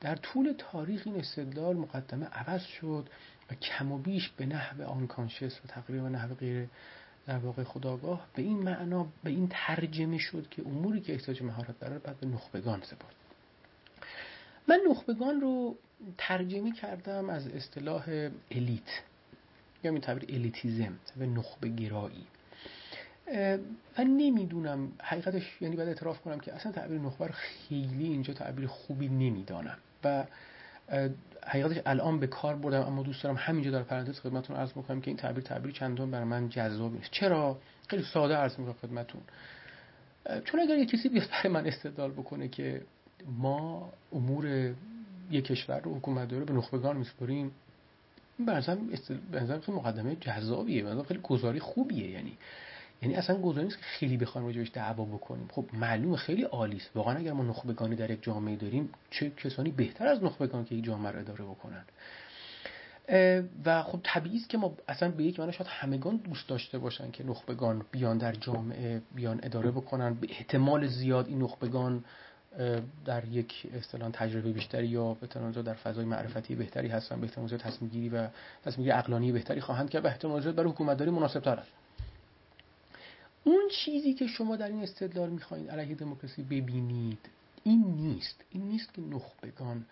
S1: در طول تاریخ این استدلال مقدمه عوض شد و کم و بیش به نحو آنکانشس و تقریبا نحو غیر در واقع خداگاه به این معنا به این ترجمه شد که اموری که احتیاج مهارت داره بعد به نخبگان سپرد. من نخبگان رو ترجمه کردم از اصطلاح الیت یا این تعبیر الیتیزم و نخبه گرایی و نمی‌دونم حقیقتش یعنی باید اعتراف کنم که اصلا تعبیر نخبه خیلی اینجا تعبیر خوبی نمی‌دانم و حقیقتش الان به کار بردم اما دوست دارم همینجا در پرانتز خدمتتون عرض می‌کنم که این تعبیر تعبیر چندان برای من جذاب نیست. چرا؟ خیلی ساده عرض می‌کنم خدمتتون. چون اگر یه کسی بیاد برای من استدلال بکنه که ما امور یک کشور رو حکومت داره به نخبگان میسپریم این به خیلی مقدمه جذابیه به خیلی گزاری خوبیه یعنی یعنی اصلا گزاری نیست که خیلی بخوایم راجبش دعوا بکنیم. خب معلومه خیلی عالی است واقعا اگر ما نخبگانی در یک جامعه داریم چه کسانی بهتر از نخبگان که یک جامعه رو اداره بکنن؟ و خب طبیعی است که ما اصلا به یک معنی شاید همگان دوست داشته باشن که نخبگان بیان در جامعه بیان اداره بکنن. به احتمال زیاد این نخبگان در یک اصطلاح تجربه بیشتری یا به در فضای معرفتی بهتری هستن به احتمال تصمیم گیری و تصمیم گیری عقلانی بهتری خواهند کرد و احتمال برای حکومتداری مناسب تر است. اون چیزی که شما در این استدلال می‌خواهید علیه دموکراسی ببینید این نیست. این نیست که نخبگان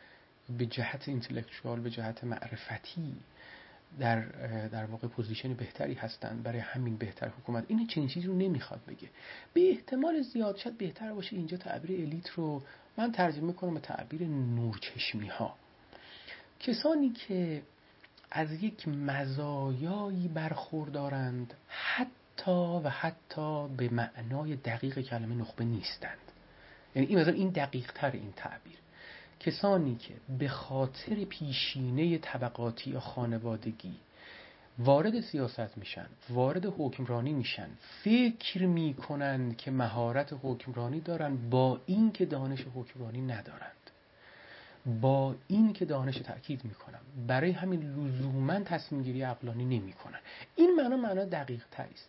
S1: به جهت intellectual به جهت معرفتی در در واقع position بهتری هستند. برای همین بهتر حکومت. این چنین چیزی رو نمی‌خواد بگه. به احتمال زیاد شاید بهتر باشه اینجا تعبیر الیت رو من ترجمه کنم به تعبیر نورچشمی ها کسانی که از یک مزایایی برخوردارند حتی و حتی به معنای دقیق کلمه نخبه نیستند. یعنی این مثلا این دقیق تر این تعبیر. کسانی که به خاطر پیشینه طبقاتی یا خانوادگی وارد سیاست میشن وارد حکمرانی میشن فکر می‌کنند که مهارت حکمرانی دارن با این که دانش حکمرانی ندارند. با این که دانش تأکید می‌کنم. برای همین لزوما تصمیم گیری عقلانی نمی‌کنن. این معنا معنا دقیق است.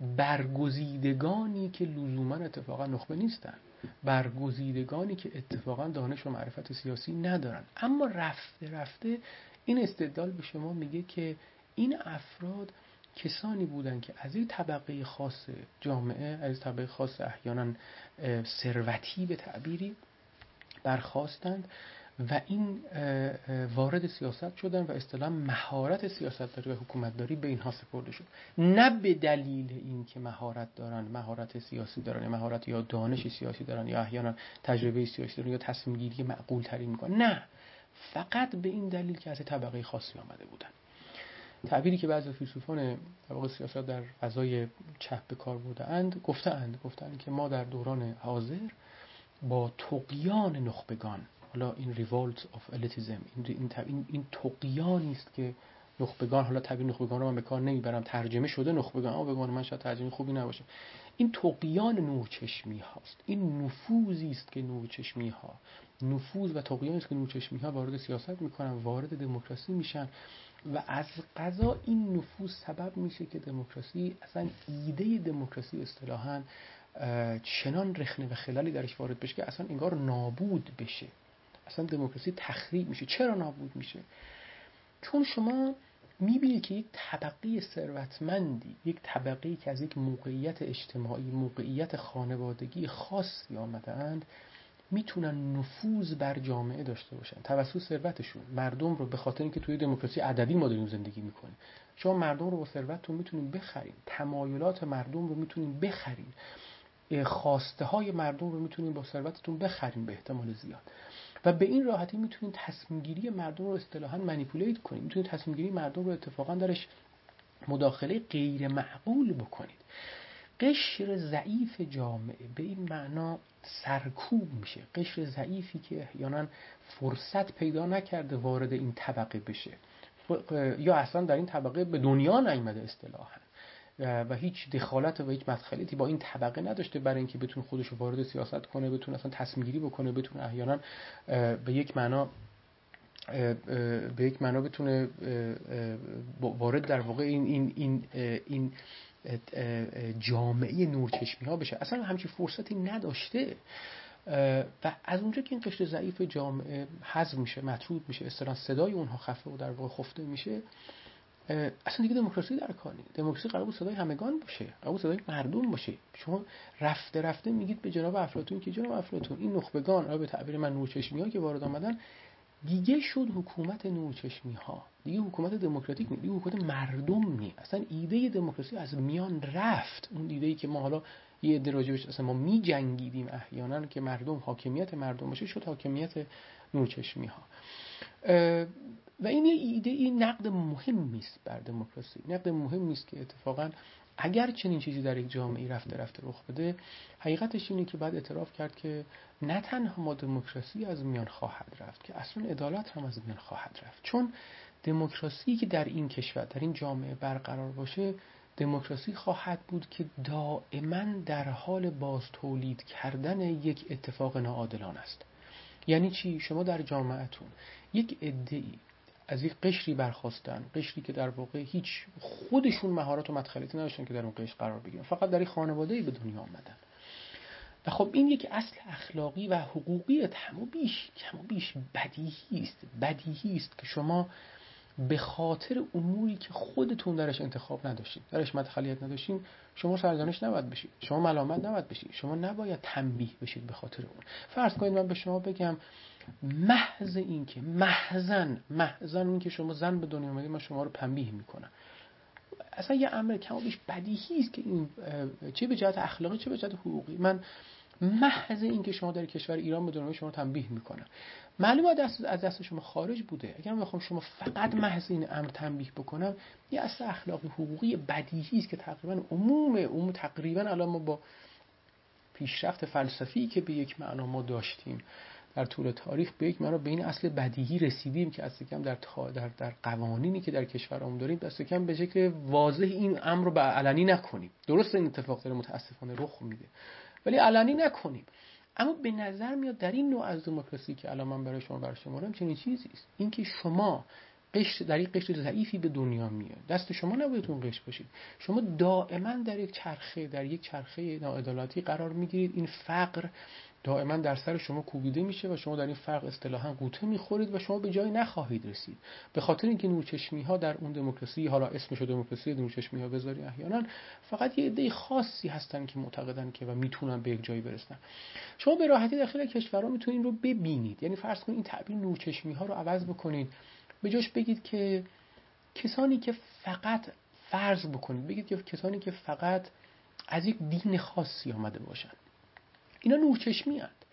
S1: برگزیدگانی که لزوما اتفاقا نخبه نیستن. برگزیدگانی که اتفاقا دانش و معرفت سیاسی ندارن. اما رفته رفته این استدلال به شما میگه که این افراد کسانی بودند که از این طبقه خاص جامعه از طبقه خاص احیانا ثروتی به تعبیری برخواستند و این وارد سیاست شدن و اصطلاح مهارت سیاست داری و حکومت داری به اینها سپرده شد. نه به دلیل اینکه مهارت دارن مهارت سیاسی دارن مهارت یا دانش سیاسی دارن یا احیانا تجربه سیاسی دارن یا تصمیم گیری معقول تری می‌کنن. نه. فقط به این دلیل که از طبقه خاصی آمده بودن. تعبیری که بعضی فیلسوفان طبقه سیاست در فضای چپ به کار بردهاند گفتند گفتند که ما در دوران حاضر با تقیان نخبگان حالا این ریولت آف الیتیزم این این این تقیانی است که نخبگان حالا تعبیر نخبگان رو من به کار نمی‌برم ترجمه شده نخبگان اما بگم من شاید ترجمه خوبی نباشه. این تقیان نورچشمی هاست. این نفوذی است که نورچشمی ها. نفوذ و تقیانی است که نورچشمی ها وارد سیاست می‌کنن وارد دموکراسی میشن و از قضا این نفوذ سبب میشه که دموکراسی اصلا ایده دموکراسی اصطلاحا چنان رخنه و خلالی درش وارد بشه که اصلا انگار نابود بشه. اصلا دموکراسی تخریب میشه. چرا نابود میشه؟ چون شما می‌بینید که یک طبقه ثروتمندی یک طبقه که از یک موقعیت اجتماعی موقعیت خانوادگی خاصی آمدند می‌تونن نفوذ بر جامعه داشته باشن. توسط ثروتشون. مردم رو به خاطر اینکه توی دموکراسی ادبی ما داریم زندگی می‌کنیم. شما مردم رو با ثروتتون می‌تونین بخرین تمایلات مردم رو می‌تونین بخرین خواسته های مردم رو می‌تونین با ثروتتون بخرین به احتمال زیاد. و به این راحتی می‌تونید تصمیم گیری مردم رو اصطلاحا منیپولیت کنید می‌تونید تصمیم گیری مردم رو اتفاقا درش مداخله غیر معقول بکنید قشر ضعیف جامعه به این معنا سرکوب میشه. قشر ضعیفی که احیانا فرصت پیدا نکرده وارد این طبقه بشه. یا اصلا در این طبقه به دنیا نیامده اصطلاحا. و هیچ دخالت و هیچ مدخلیتی با این طبقه نداشته برای اینکه بتونه خودش رو وارد سیاست کنه بتونه اصلا تصمیم گیری بکنه بتونه احیانا به یک معنا به یک معنا بتونه وارد در واقع این این این این جامعه نورچشمی ها بشه. اصلا همچین فرصتی نداشته. و از اونجا که این قشر ضعیف جامعه حذف میشه مطرود میشه اصلا صدای اونها خفه و در واقع خفته میشه اصلا دیگه دموکراسی در کار نیست. دموکراسی قرار بود صدای همگان باشه. قرار بود صدای مردم باشه. شما رفته رفته میگید به جناب افلاطون که جناب افلاطون این نخبگان به تعبیر من نورچشمی ها که وارد آمدن دیگه شد حکومت نورچشمی ها دیگه حکومت دموکراتیک نیست. دیگه حکومت مردم نیست. اصلا ایده دموکراسی از میان رفت. اون ایده ای که ما حالا یه عده راجبش اصلا ما می جنگیدیم احیانا که مردم حاکمیت مردم باشه شد حاکمیت نورچشمی ها و این ایده این نقد مهم است بر دموکراسی. نقد مهم است که اتفاقا اگر چنین چیزی در یک جامعه رفته رفته رخ بده حقیقتش اینه که بعد اعتراف کرد که نه تنها ما دموکراسی از میان خواهد رفت که اصلا عدالت هم از میان خواهد رفت. چون دموکراسی که در این کشور در این جامعه برقرار باشه دموکراسی خواهد بود که دائما در حال باز تولید کردن یک اتفاق ناعادلانه است. یعنی چی؟ شما در جامعهتون یک ای از یک قشری برخواستن قشری که در واقع هیچ خودشون مهارت و مدخلیتی نداشتن که در اون قشر قرار بگیرن فقط در این خانواده به دنیا آمدن. و خب این یک اصل اخلاقی و حقوقی کم بیش کم بیش بدیهی است بدیهی است که شما به خاطر اموری که خودتون درش انتخاب نداشتین درش مدخلیت نداشتین شما سرزنش نباید بشید شما ملامت نباید بشید شما نباید تنبیه بشید به خاطر اون. فرض کنید من به شما بگم محض این که محضن محضن این که شما زن به دنیا آمدید من شما رو تنبیه می‌کنم. اصلا یه امر کم بیش بدیهی است که این چه به جهت اخلاقی چه به جهت حقوقی. من محض این که شما در کشور ایران به دنیا شما تنبیه می‌کنم. معلومه دست از دست شما خارج بوده. اگر من بخوام شما فقط محض این امر تنبیه بکنم یه اصل اخلاقی حقوقی بدیهی است که تقریبا عموم عموم تقریبا الان ما با پیشرفت فلسفی که به یک معنا ما داشتیم در طول تاریخ به یک معنا به این اصل بدیهی رسیدیم که از کم در, در, در قوانینی که در کشورمون داریم دست کم به شکل واضح این امر رو به علنی نکنیم. درست این اتفاق داره متاسفانه رخ میده. ولی علنی نکنیم. اما به نظر میاد در این نوع از دموکراسی که الان من برای شما برشمارم چنین چیزی است. اینکه شما قشر در یک قشر ضعیفی به دنیا میاد. دست شما نباید اون قشر باشید. شما دائما در یک چرخه در یک چرخه ناعدالتی قرار می‌گیرید. این فقر دائما در سر شما کوبیده میشه و شما در این فرق اصطلاحا قوطه می‌خورید و شما به جایی نخواهید رسید. به خاطر اینکه نورچشمی ها در اون دموکراسی حالا اسمش رو دموکراسی نورچشمی ها بذاری احیانا فقط یه عده خاصی هستن که معتقدن که و می‌تونن به یک جایی برسن. شما به راحتی داخل کشورها می‌تونید رو ببینید. یعنی فرض کنید این تعبیر نورچشمی ها رو عوض بکنید به جاش بگید که کسانی که فقط فرض بکنید بگید که کسانی که فقط از یک دین خاصی آمده باشن. اینا نورچشمی هست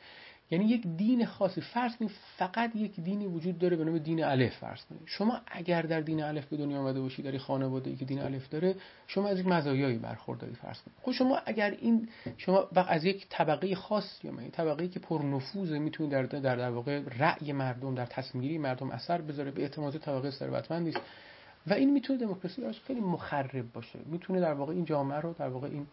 S1: یعنی یک دین خاصی. فرض کنید فقط یک دینی وجود داره به نام دین الف فرض کنید. شما اگر در دین الف به دنیا آمده باشید در خانواده ای که دین الف داره شما از یک مزایایی برخورداری فرض کنید. خب شما اگر این شما از یک طبقه خاصی یا طبقه ای که پر نفوذ می‌تونید در در در واقع رأی مردم در تصمیم گیری مردم اثر بذاره به اعتماد طبقه ثروتمندی است و این می‌تونه دموکراسی براش خیلی مخرب باشه. می‌تونه در واقع این جامعه رو در واقع این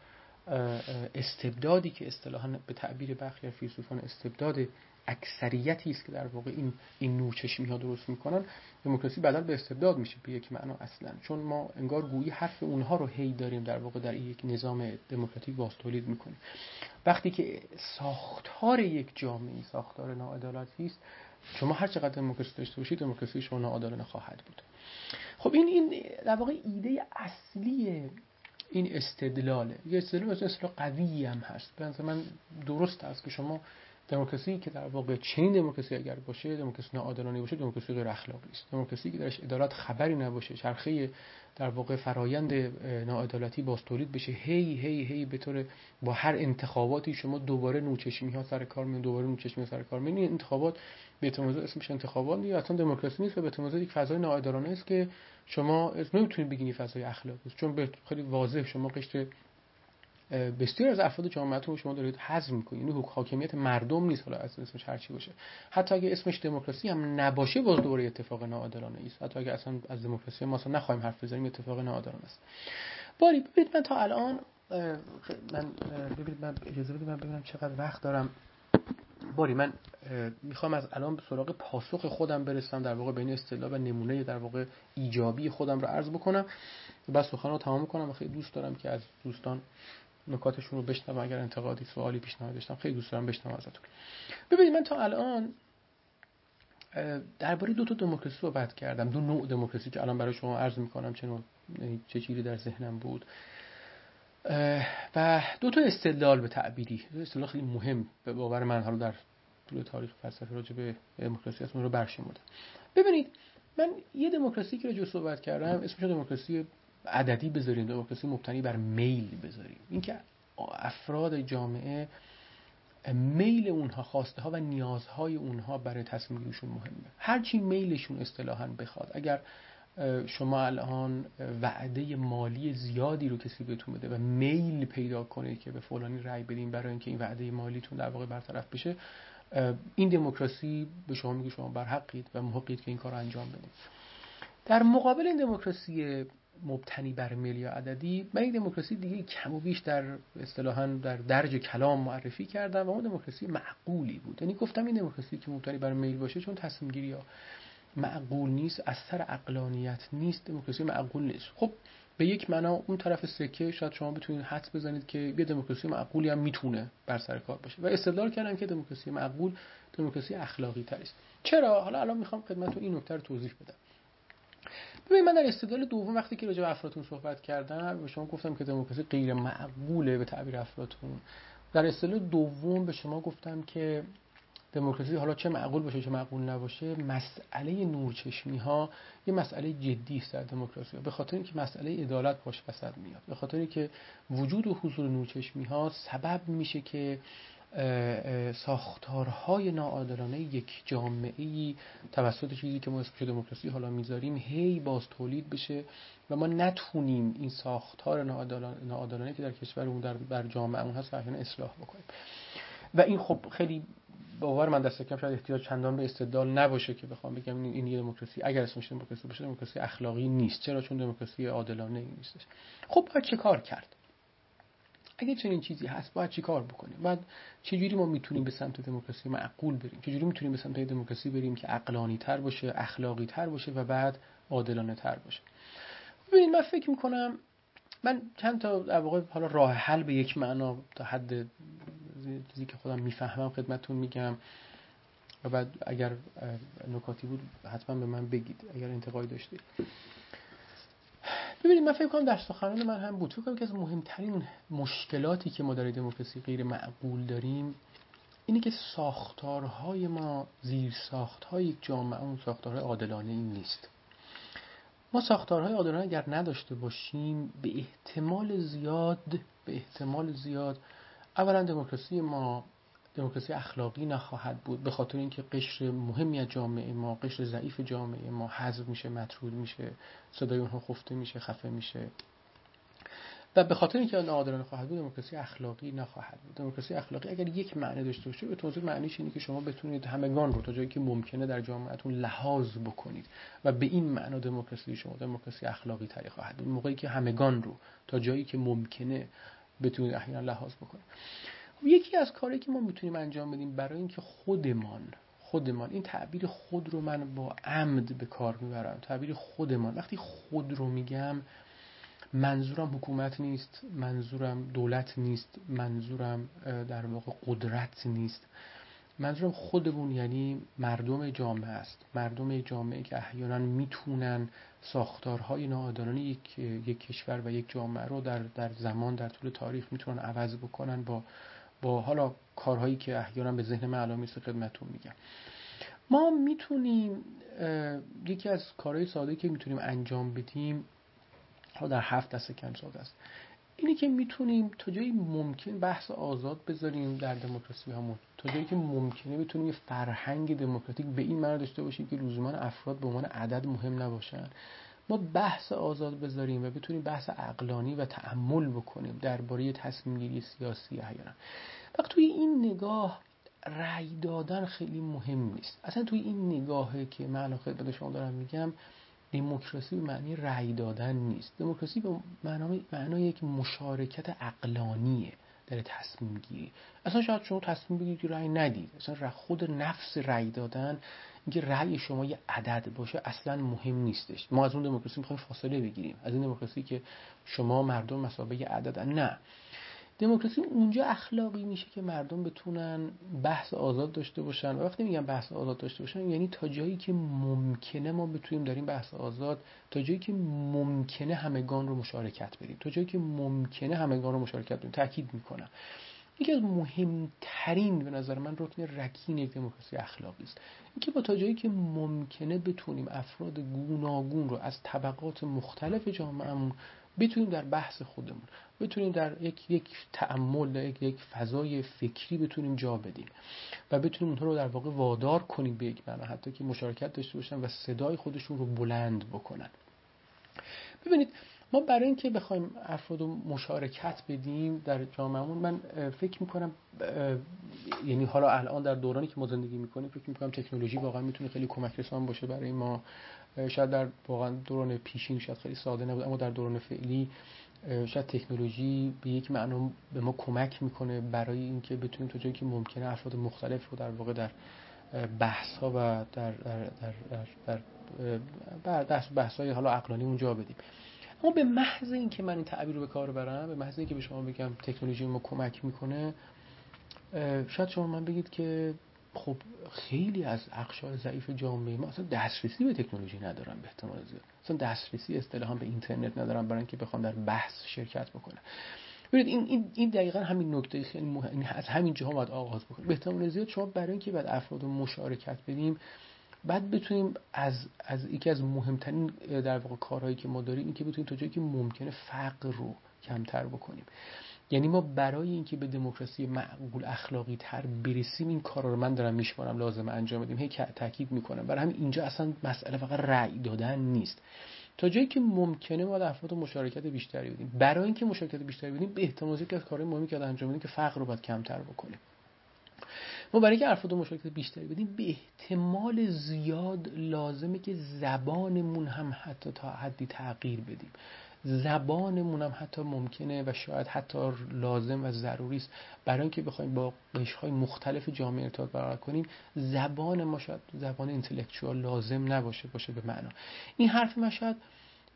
S1: استبدادی که اصطلاحا به تعبیر برخی فیلسوفان استبداد اکثریتی است که در واقع این این نورچشمی ها درست می‌کنن دموکراسی بدل به استبداد میشه به یک معنا اصلا. چون ما انگار گویی حرف اونها رو هی داریم در واقع در یک نظام دموکراتیک باز تولید می‌کنیم. وقتی که ساختار یک جامعه ساختار ناعدالتی است شما هر چقدر دموکراسی داشته باشید دموکراسی شما ناعادلانه خواهد بود. خب این این در واقع ایده اصلی این استدلاله. یه استدلال اصلا قوی هم هست. به من درست است که شما دموکراسی که در واقع چنین دموکراسی اگر باشه دموکراسی ناعادلانه باشه دموکراسی غیر اخلاقی است. دموکراسی که درش عدالت خبری نباشه چرخه در واقع فرایند ناعدالتی باز تولید بشه هی هی هی به طور با هر انتخاباتی شما دوباره نوچشمی ها سر کار میون دوباره نوچشمی سر کار میون انتخابات به اسمش انتخابات نیست اصلا دموکراسی نیست به اعتماد یک فضای ناعادلانه است که شما نمی‌تونید بگین فضای اخلاقی است. چون خیلی واضح شما قشر بسیار از افراد جامعهتون شما دارید حذف می‌کنید. این حاکمیت مردم نیست حالا از اسمش هر چی باشه. حتی اگه اسمش دموکراسی هم نباشه باز دوره اتفاق ناعادلانه است حتی اگه اصلا از دموکراسی ما اصلا نخوایم حرف بزنیم اتفاق ناعادلانه است. باری ببینید من تا الان من ببینید من اجازه بدید من ببینم چقدر وقت دارم. باری من می‌خوام از الان به سراغ پاسخ خودم برسم در واقع بین اصطلاح و نمونه در واقع ایجابی خودم رو عرض بکنم. و سخن رو تمام کنم و خیلی دوست دارم که از دوستان نکاتشون رو بشنوم. اگر انتقادی سوالی پیشنهاد داشتم خیلی دوست دارم بشنوم ازتون. ببینید من تا الان درباره دو تا دموکراسی صحبت کردم. دو نوع دموکراسی که الان برای شما عرض می‌کنم چه یعنی چه چیزی در ذهنم بود. و دو تا استدلال به تعبیری. استدلال خیلی مهم به باور من حالا در طول تاریخ فلسفه راجع به دموکراسی رو برشمردم ببینید من یه دموکراسی که راجع صحبت کردم اسمش دموکراسی عددی بذاریم دموکراسی مبتنی بر میل بذاریم. اینکه افراد جامعه میل اونها خواسته ها و نیازهای اونها برای تصمیم مهمه. هرچی میلشون اصطلاحا بخواد. اگر شما الان وعده مالی زیادی رو کسی بهتون بده و میل پیدا کنید که به فلانی رأی بدین برای اینکه این وعده مالیتون در واقع برطرف بشه این دموکراسی به شما میگه شما بر حقید و محقید که این کار رو انجام بدید در مقابل این دموکراسی مبتنی بر میل یا عددی من یک دموکراسی دیگه کم و بیش در اصطلاحا در درج کلام معرفی کردم و اون دموکراسی معقولی بود. یعنی گفتم این دموکراسی که مبتنی بر میل باشه چون تصمیم گیری ها معقول نیست از سر عقلانیت نیست دموکراسی معقول نیست. خب به یک معنا اون طرف سکه شاید شما بتونید حد بزنید که یه دموکراسی معقولی هم می‌تونه بر سر کار باشه. و استدلال کردم که دموکراسی معقول دموکراسی اخلاقی تر است. چرا؟ حالا الان می‌خوام خدمتتون این نکته رو توضیح بدم. ببین من در استدلال دوم وقتی که راجع به افلاطون صحبت کردم به شما گفتم که دموکراسی غیر معقوله به تعبیر افلاطون. در استدلال دوم به شما گفتم که دموکراسی حالا چه معقول باشه چه معقول نباشه مسئله نورچشمی ها یه مسئله جدی است در دموکراسی. به خاطر اینکه مسئله عدالت باش وسط میاد. به خاطر اینکه وجود و حضور نورچشمی ها سبب میشه که ساختارهای ناعادلانه یک جامعه ای توسط چیزی که ما اسمش دموکراسی حالا می‌ذاریم هی باز تولید بشه و ما نتونیم این ساختار ناعادلانه که در کشورمون در بر جامعهمون هست اصلاح بکنیم. و این خب خیلی باور من دست کم شاید احتیاج چندان به استدلال نباشه که بخوام بگم این یه دموکراسی اگر اسمش دموکراسی باشه دموکراسی اخلاقی نیست. چرا؟ چون دموکراسی عادلانه نیستش. خب باید چه کار کرد؟ اگه چنین چیزی هست باید چی کار بکنیم؟ بعد چجوری ما می‌تونیم به سمت دموکراسی معقول بریم؟ چجوری می‌تونیم به سمت دموکراسی بریم که عقلانی تر باشه اخلاقی تر باشه و بعد عادلانه تر باشه؟ ببینید من فکر می‌کنم من چند تا در واقع حالا راه حل به یک معنا تا حد چیزی که خودم می‌فهمم خدمتتون میگم. و بعد اگر نکاتی بود حتما به من بگید اگر انتقادی داشتید. ببینید من فکر کنم در سخنان من هم بود. فکر کنم که از مهمترین مشکلاتی که ما در دموکراسی غیر معقول داریم اینی که ساختارهای ما زیر ساختهای یک جامعه اون ساختارهای عادلانه این نیست. ما ساختارهای عادلانه اگر نداشته باشیم به احتمال زیاد به احتمال زیاد اولا دموکراسی ما دموکراسی اخلاقی نخواهد بود به خاطر اینکه قشر مهمی از جامعه ما قشر ضعیف جامعه ما حذف میشه مطرود میشه صدای اونها خفته میشه خفه میشه. و به خاطر اینکه ناعادلانه خواهد بود دموکراسی اخلاقی نخواهد بود. دموکراسی اخلاقی اگر یک معنی داشته باشه به توضیح معنیش اینه که شما بتونید همگان رو تا جایی که ممکنه در جامعهتون لحاظ بکنید و به این معنا دموکراسی شما دموکراسی اخلاقی تری خواهد بود. موقعی که همگان رو تا جایی که ممکنه بتونید احیانا لحاظ بکنید. خب یکی از کاری که ما می‌تونیم انجام بدیم برای اینکه خودمان خودمان این تعبیر خود رو من با عمد به کار می‌برم تعبیر خودمان. وقتی خود رو میگم منظورم حکومت نیست منظورم دولت نیست منظورم در واقع قدرت نیست. منظورم خودمون یعنی مردم جامعه است. مردم جامعه که احیانا می‌تونن ساختارهای ناعادلانه یک،, یک کشور و یک جامعه رو در, در زمان در طول تاریخ می‌تونن عوض بکنن با با حالا کارهایی که احیانا به ذهن من الان می‌رسه میگم. ما می‌تونیم یکی از کارهای ساده که می‌تونیم انجام بدیم حالا در هفت دسته کم ساده است. اینی که می‌تونیم تا جایی ممکن بحث آزاد بذاریم در دموکراسی همون تا جایی که ممکنه بتونیم یه فرهنگ دموکراتیک به این معنی داشته باشیم که لزوما افراد به عنوان عدد مهم نباشن. ما بحث آزاد بذاریم و بتونیم بحث اقلانی و تعمل بکنیم درباره تصمیم گیری سیاسی احیانا. وقت توی این نگاه رأی دادن خیلی مهم نیست. اصلا توی این نگاهه که من خدمت شما دارم میگم دموکراسی به معنی رأی دادن نیست. دموکراسی به معنای یک مشارکت اقلانیه در تصمیم گیری اصلا شاید شما تصمیم بگیرید که رأی ندید. اصلا خود نفس رأی دادن اینکه رأی شما یه عدد باشه اصلا مهم نیستش. ما از اون دموکراسی می‌خوایم فاصله بگیریم. از این دموکراسی که شما مردم مسابقه عددن. نه. دموکراسی اونجا اخلاقی میشه که مردم بتونن بحث آزاد داشته باشن. و وقتی میگم بحث آزاد داشته باشن یعنی تا جایی که ممکنه ما بتونیم این بحث آزاد تا جایی که ممکنه همگان رو مشارکت بدیم تا جایی که ممکنه همگان رو مشارکت بدیم تاکید می‌کنم. یکی از مهمترین به نظر من رکن رکین یک دموکراسی اخلاقی است. اینکه با تا جایی که ممکنه بتونیم افراد گوناگون رو از طبقات مختلف جامعهمون بتونیم در بحث خودمون بتونیم در یک یک تعمل یک یک فضای فکری بتونیم جا بدیم و بتونیم اونها رو در واقع وادار کنیم به یک معنا حتی که مشارکت داشته باشن و صدای خودشون رو بلند بکنن. ببینید ما برای اینکه بخوایم افراد مشارکت بدیم در جامعهمون من فکر می‌کنم یعنی حالا الان در دورانی که ما زندگی می‌کنیم فکر می‌کنم تکنولوژی واقعا می‌تونه خیلی کمک رسان باشه برای ما. شاید در واقعا دوران پیشین شاید خیلی ساده نبود اما در دوران فعلی شاید تکنولوژی به یک معنا به ما کمک می‌کنه برای اینکه بتونیم تا جایی که ممکنه افراد مختلف رو در واقع در بحث ها و در در در در, در بحث های حالا عقلانی اونجا بدیم. اما به محض اینکه من این تعبیر رو به کار برم به محض اینکه به شما بگم تکنولوژی ما کمک می‌کنه شاید شما من بگید که خب خیلی از اقشار ضعیف جامعه ما اصلا دسترسی به تکنولوژی ندارن به احتمال زیاد. اصلا دسترسی اصطلاحا به اینترنت ندارن برای اینکه بخوام در بحث شرکت بکنن. ببینید این این این دقیقا همین نکته خیلی مهم از همین جاها باید آغاز بکنیم. به احتمال زیاد شما برای اینکه بعد افراد مشارکت بدیم بعد بتونیم از از یکی از مهمترین در واقع کارهایی که ما داریم این که بتونیم تا جایی که ممکنه فقر رو کمتر بکنیم. یعنی ما برای اینکه به دموکراسی معقول اخلاقی تر برسیم این کار رو من دارم میشمارم لازم انجام بدیم هی تاکید می‌کنم. برای همین اینجا اصلا مسئله فقط رأی دادن نیست. تا جایی که ممکنه ما در مشارکت بیشتری بدیم. برای اینکه مشارکت بیشتری بدیم به احتمال که از کارهای مهمی که انجام بدیم که فقر رو باید کمتر بکنیم. ما برای اینکه افراد مشارکت بیشتری بدیم به احتمال زیاد لازمه که زبانمون هم حتی تا حدی تغییر بدیم. زبانمون هم حتی ممکنه و شاید حتی لازم و ضروری است. برای اینکه بخوایم با قشرهای مختلف جامعه ارتباط برقرار کنیم زبان ما شاید زبان اینتלקچوال لازم نباشه باشه به معنا. این حرف ما شاید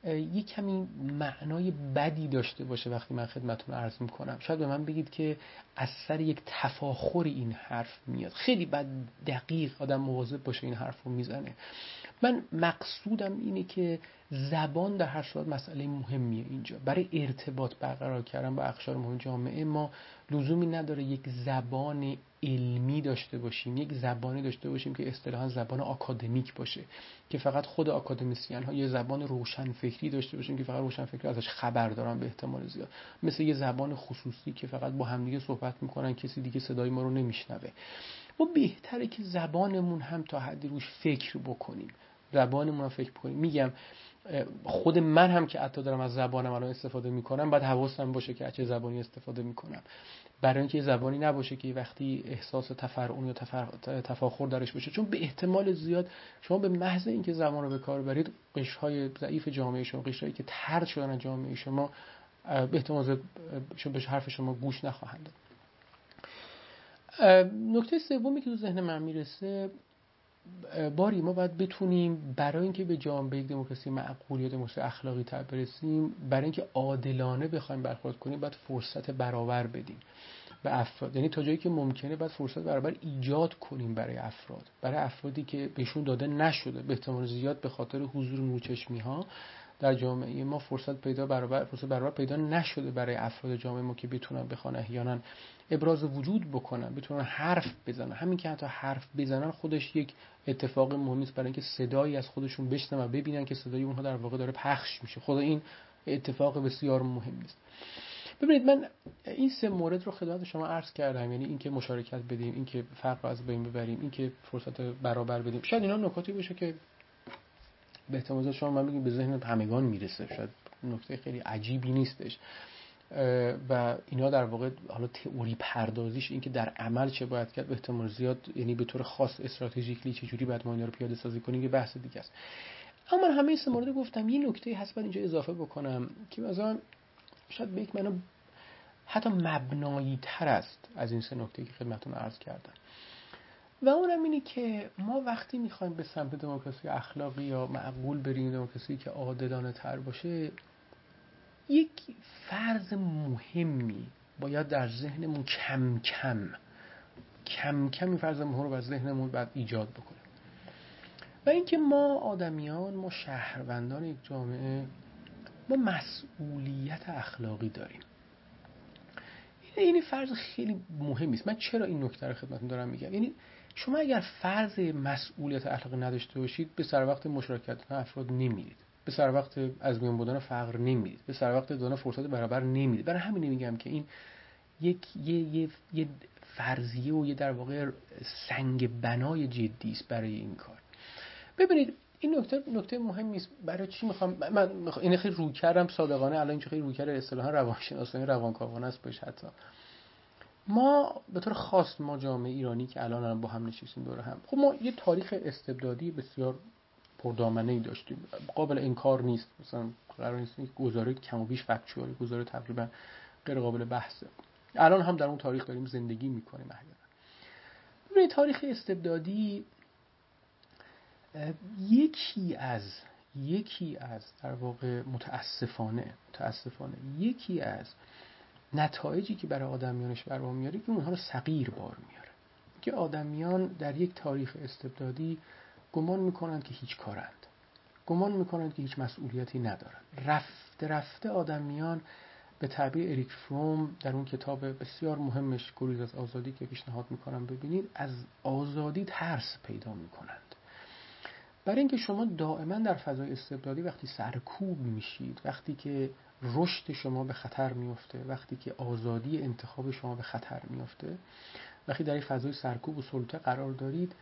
S1: یه کمی معنای بدی داشته باشه وقتی من خدمتون عرض می‌کنم. شاید به من بگید که از سر یک تفاخر این حرف میاد. خیلی بد دقیق آدم مواظب باشه این حرف رو می‌زنه. من مقصودم اینه که زبان در هر صورت مسئله مهمیه اینجا. برای ارتباط برقرار کردن با اقشار مهم جامعه ما لزومی نداره یک زبان علمی داشته باشیم یک زبانی داشته باشیم که اصطلاحا زبان آکادمیک باشه که فقط خود آکادمیسیان ها یه زبان روشن فکری داشته باشیم که فقط روشن فکری ازش خبر دارن به احتمال زیاد. مثل یه زبان خصوصی که فقط با همدیگه صحبت می‌کنن کسی دیگه صدای ما رو نمیشنوه. و بهتره که زبانمون هم تا حدی روش فکر بکنیم. زبانمون فکر بکنیم میگم خود من هم که حتی دارم از زبانم الان استفاده می‌کنم باید حواسم باشه که چه زبانی استفاده می‌کنم. برای اینکه زبانی نباشه که وقتی احساس تفرعون یا تفاخر درش باشه چون به احتمال زیاد شما به محض اینکه زبان رو به کار برید قشرهای ضعیف جامعه شما قشرهایی که ترد شدن جامعه شما به احتمال زیاد به حرف شما گوش نخواهند نکته سومی که تو ذهن من می‌رسه باری ما باید بتونیم برای اینکه به جامعه یک دموکراسی معقول یا دموکراسی اخلاقی تر برسیم برای اینکه عادلانه بخوایم برخورد کنیم باید فرصت برابر بدیم به افراد. یعنی تا جایی که ممکنه باید فرصت برابر ایجاد کنیم برای افراد. برای افرادی که بهشون داده نشده به احتمال زیاد به خاطر حضور نوچشمی ها در جامعه ما فرصت پیدا برابر فرصت برابر پیدا نشده برای افراد جامعه ما که بتونن بخوان احیانا ابراز وجود بکنن بتونن حرف بزنن. همین که حتی حرف بزنن خودش یک اتفاق مهمی است برای اینکه صدایی از خودشون بشنون و ببینن که صدای اونها در واقع داره پخش میشه. خود این اتفاق بسیار مهمی است ببینید من این سه مورد رو خدمت شما عرض کردم. یعنی اینکه مشارکت بدیم اینکه فرق رو از بین ببریم اینکه فرصت برابر بدیم. شاید اینا نکاتی باشه که به احتمال شما من بگیم به ذهن همگان می‌رسه. شاید نکته خیلی عجیبی نیستش. و اینا در واقع حالا تئوری پردازیش اینکه در عمل چه باید کرد به احتمال زیاد یعنی به طور خاص استراتژیکلی چه جوری باید ما اینا رو پیاده سازی کنیم یه بحث دیگه است. اما من همه این مورد گفتم یه نکته هست باید اینجا اضافه بکنم که مثلا شاید به یک منو حتی مبنایی تر است از این سه نکته که خدمتتون عرض کردم. و اونم اینه که ما وقتی می‌خوایم به سمت دموکراسی اخلاقی یا معقول بریم دموکراسی که عادلانه تر باشه یک فرض مهمی باید در ذهنمون کم کم کم کم این فرض مهم رو از ذهنمون باید ایجاد بکنیم. و اینکه ما آدمیان ما شهروندان یک جامعه ما مسئولیت اخلاقی داریم. این فرض خیلی مهمی است. من چرا این نکته رو خدمتتون دارم میگم؟ یعنی شما اگر فرض مسئولیت اخلاقی نداشته باشید به سر وقت مشارکت افراد نمیرید. به سر وقت از میان بودن فقر نمیرید به سر وقت دادن فرصت برابر نمیرید برای همین میگم که این یک یه, یه،, یه فرضیه و یه در واقع سنگ بنای جدی است برای این کار. ببینید این نکته نکته مهمی است. برای چی می‌خوام من این خیلی رو کردم صادقانه. الان اینجا خیلی رو کرده. اصطلاحا روانشناسانه روانکاوانه است بهش حتی. ما به طور خاص ما جامعه ایرانی که الان هم با هم نشستیم دور هم. خب ما یه تاریخ استبدادی بسیار پردامنه ای داشتیم. قابل انکار نیست. مثلا قرار نیست گزاره کم و بیش فکچوال گزاره تقریبا غیر قابل بحثه الان هم در اون تاریخ داریم زندگی می‌کنیم احیانا. ببینید تاریخ استبدادی یکی از یکی از در واقع متاسفانه متاسفانه یکی از نتایجی که برای آدمیانش برام میاره که اونها رو صغیر بار میاره که آدمیان در یک تاریخ استبدادی گمان می‌کنند که هیچ کارند. گمان می‌کنند که هیچ مسئولیتی ندارند. رفته رفته آدمیان به تعبیر اریک فروم در اون کتاب بسیار مهمش گریز از آزادی که پیشنهاد می‌کنم ببینید از آزادی ترس پیدا می‌کنند. برای اینکه شما دائما در فضای استبدادی وقتی سرکوب میشید وقتی که رشد شما به خطر میفته وقتی که آزادی انتخاب شما به خطر میفته وقتی در این فضای سرکوب و سلطه قرار دارید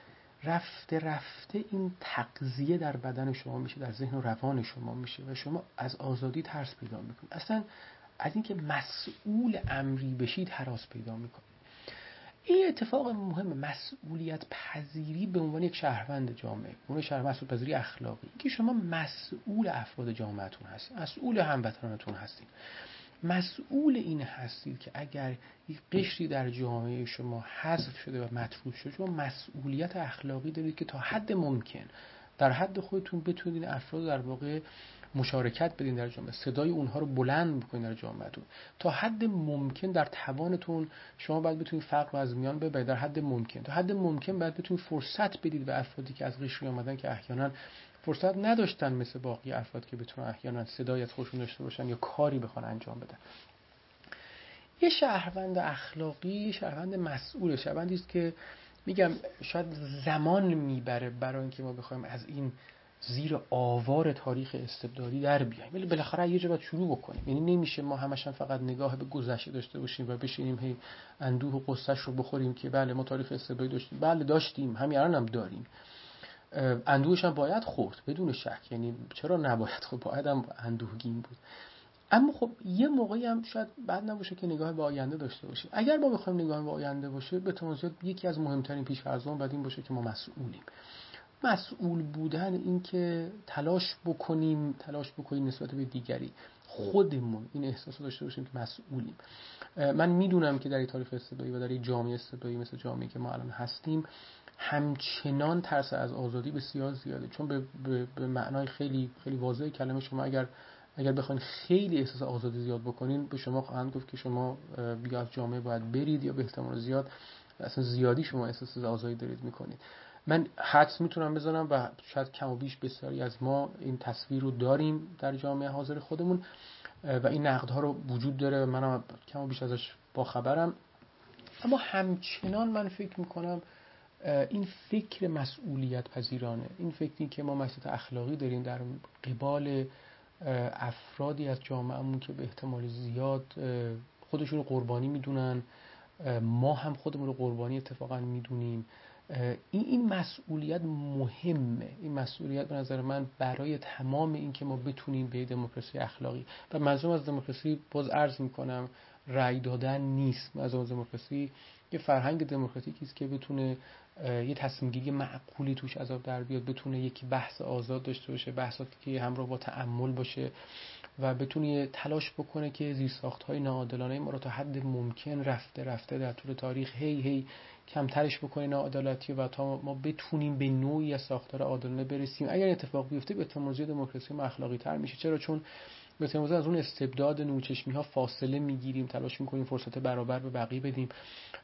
S1: رفته رفته این تقضیه در بدن شما میشه در ذهن و روان شما میشه و شما از آزادی ترس پیدا می‌کنید. اصلا از اینکه مسئول امری بشید حراس پیدا می‌کنید این اتفاق مهم مسئولیت پذیری به عنوان یک شهروند جامعه اون شهر مسئول پذیری اخلاقی. که شما مسئول افراد جامعهتون هستید مسئول هموطنانتون هستید مسئول این هستید که اگر یک قشری در جامعه شما حذف شده و مطرود شده شما مسئولیت اخلاقی دارید که تا حد ممکن در حد خودتون بتونید افراد در واقع مشارکت بدین در جامعه صدای اونها رو بلند بکنید در جامعهتون. تا حد ممکن در توانتون شما باید بتونید فقر از میان ببرید در حد ممکن. تا حد ممکن باید بتونید فرصت بدید به افرادی که از قشری آمدن که احیانا فرصت نداشتن مثل باقی افراد که بتونن احیانا صدای از خودشون داشته باشن یا کاری بخوان انجام بدن. یه شهروند اخلاقی شهروند مسئول شهروندی است که میگم شاید زمان می‌بره برای اینکه ما بخوایم از این زیر آوار تاریخ استبدادی در بیایم. ولی بالاخره یه باید شروع بکنیم. یعنی نمیشه ما همشان فقط نگاه به گذشته داشته باشیم و بشینیم هی اندوه و قصهش رو بخوریم که بله ما تاریخ استبدادی داشتیم. بله داشتیم. همین الان هم داریم. اندوهش هم باید خورد بدون شک. یعنی چرا نباید؟ خب باید هم اندوهگین بود. اما خب یه موقعی هم شاید بعد نباشه که نگاه به آینده داشته باشیم. اگر ما بخوایم نگاه به آینده باشه به یکی از مهمترین پیش‌فرض‌ها بعد این باشه که ما مسئولیم. مسئول بودن این که تلاش بکنیم تلاش بکنیم نسبت به دیگری. خودمون این احساس رو داشته باشیم که مسئولیم. من می‌دونم که در تاریخ استبدادی و در جامعه استبدادی مثل جامعه که ما الان هستیم همچنان ترس از آزادی بسیار زیاده. چون به, به،, به معنای خیلی خیلی واضح کلمه شما اگر اگر بخواین خیلی احساس آزادی زیاد بکنین به شما خواهند گفت که شما یا از جامعه باید برید یا به احتمال زیاد اصلا زیادی شما احساس آزادی دارید می‌کنید. من حدس می‌تونم بزنم و شاید کم و بیش بسیاری از ما این تصویر رو داریم در جامعه حاضر خودمون و این نقدها رو وجود داره منم کم و بیش ازش با خبرم. اما همچنان من فکر می‌کنم این فکر مسئولیت پذیرانه این فکری که ما مسئولیت اخلاقی داریم در قبال افرادی از جامعهمون که به احتمال زیاد خودشون رو قربانی می‌دونن. ما هم خودمون رو قربانی اتفاقا می‌دونیم. این این مسئولیت مهمه. این مسئولیت به نظر من برای تمام این که ما بتونیم به دموکراسی اخلاقی. و منظورم از دموکراسی باز عرض می‌کنم رأی دادن نیست. از دموکراسی یه فرهنگ دموکراتیکی است که بتونه یه تصمیم گیری معقولی توش عذاب در بیاد بتونه یک بحث آزاد داشته باشه بحثاتی که همراه با تعمل باشه و بتونه تلاش بکنه که زیرساخت های ناعادلانه ما رو تا حد ممکن رفته رفته در طول تاریخ هی هی کمترش بکنه ناعدالتی و تا ما بتونیم به نوعی از ساختار عادلانه برسیم. اگر اتفاق بیفته به احتمال دموکراسی اخلاقی تر میشه. چرا؟ چون به احتمال از اون استبداد نوچشمی ها فاصله می‌گیریم تلاش می‌کنیم فرصت برابر به بقیه بدیم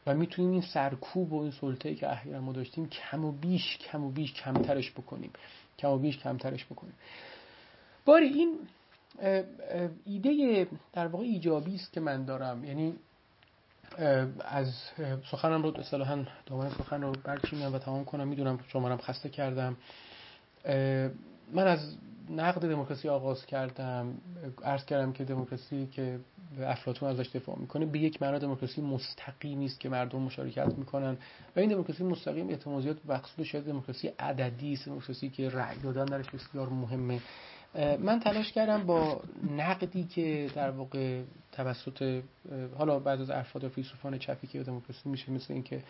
S1: و می‌تونیم این سرکوب و این سلطه‌ای که اخیرا ما داشتیم کم و بیش کم و بیش کمترش بکنیم. کم و بیش کمترش بکنیم. باری این ایده در واقع ایجابی است که من دارم. یعنی از سخنم رو اصطلاحا دامن سخن رو برچینم و تمام کنم. می‌دونم شما خسته کردم. من از نقد دموکراسی آغاز کردم عرض کردم که دموکراسی که افلاطون ازش دفاع می‌کنه به یک معنا دموکراسی مستقیمی است که مردم مشارکت می‌کنن. و این دموکراسی مستقیم احتمال مقصود شاید دموکراسی عددی است دموکراسی که رأی دادن درش بسیار مهمه. من تلاش کردم با نقدی که در واقع توسط حالا بعض از افراد و فیلسوفان چپی که دموکراسی میشه مثل اینکه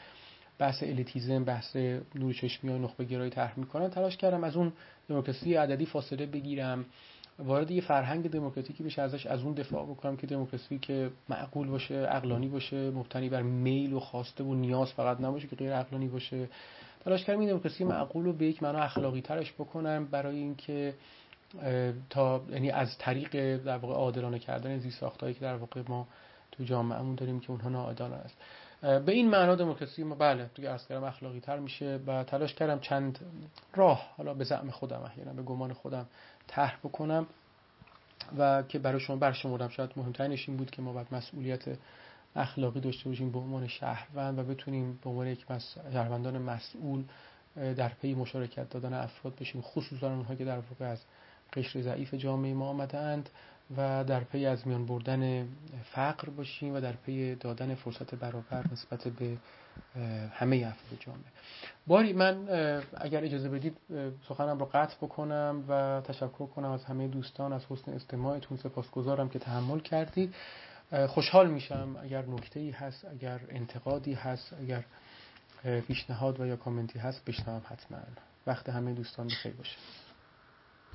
S1: بحث الیتیزم بحث نورچشمی و نخبه گرایی طرح می‌کنن تلاش کردم از اون دموکراسی عددی فاصله بگیرم. وارد یه فرهنگ دموکراتیکی بشه ازش از اون دفاع بکنم که دموکراسی که معقول باشه عقلانی باشه مبتنی بر میل و خواسته و نیاز فقط نباشه که غیر عقلانی باشه. تلاش کردم این دموکراسی معقول رو به یک معنا اخلاقی ترش بکنم برای اینکه تا یعنی از طریق در واقع عادلانه کردن زیستاختایی که در واقع ما تو جامعهمون داریم که اونها ناعادلانه است. به این معنا دموکراسی ما بله دیگه از کردم اخلاقی تر میشه و تلاش کردم چند راه حالا به زعم خودم احیانا به گمان خودم طرح بکنم و که برای شما برشمردم. شاید مهمترینش این بود که ما باید مسئولیت اخلاقی داشته باشیم به عنوان شهروند و بتونیم به عنوان یک شهروندان مسئول در پی مشارکت دادن افراد بشیم. خصوصا اونها که در واقع از قشر ضعیف جامعه ما آمدند و در پی از میان بردن فقر باشیم و در پی دادن فرصت برابر نسبت به همه افراد جامعه. باری من اگر اجازه بدید سخنم رو قطع بکنم و تشکر کنم از همه دوستان از حسن استماعتون. سپاسگزارم که تحمل کردید. خوشحال میشم اگر نکته ای هست اگر انتقادی هست اگر پیشنهاد و یا کامنتی هست بشنوم حتما. وقت همه دوستان بخیر باشه.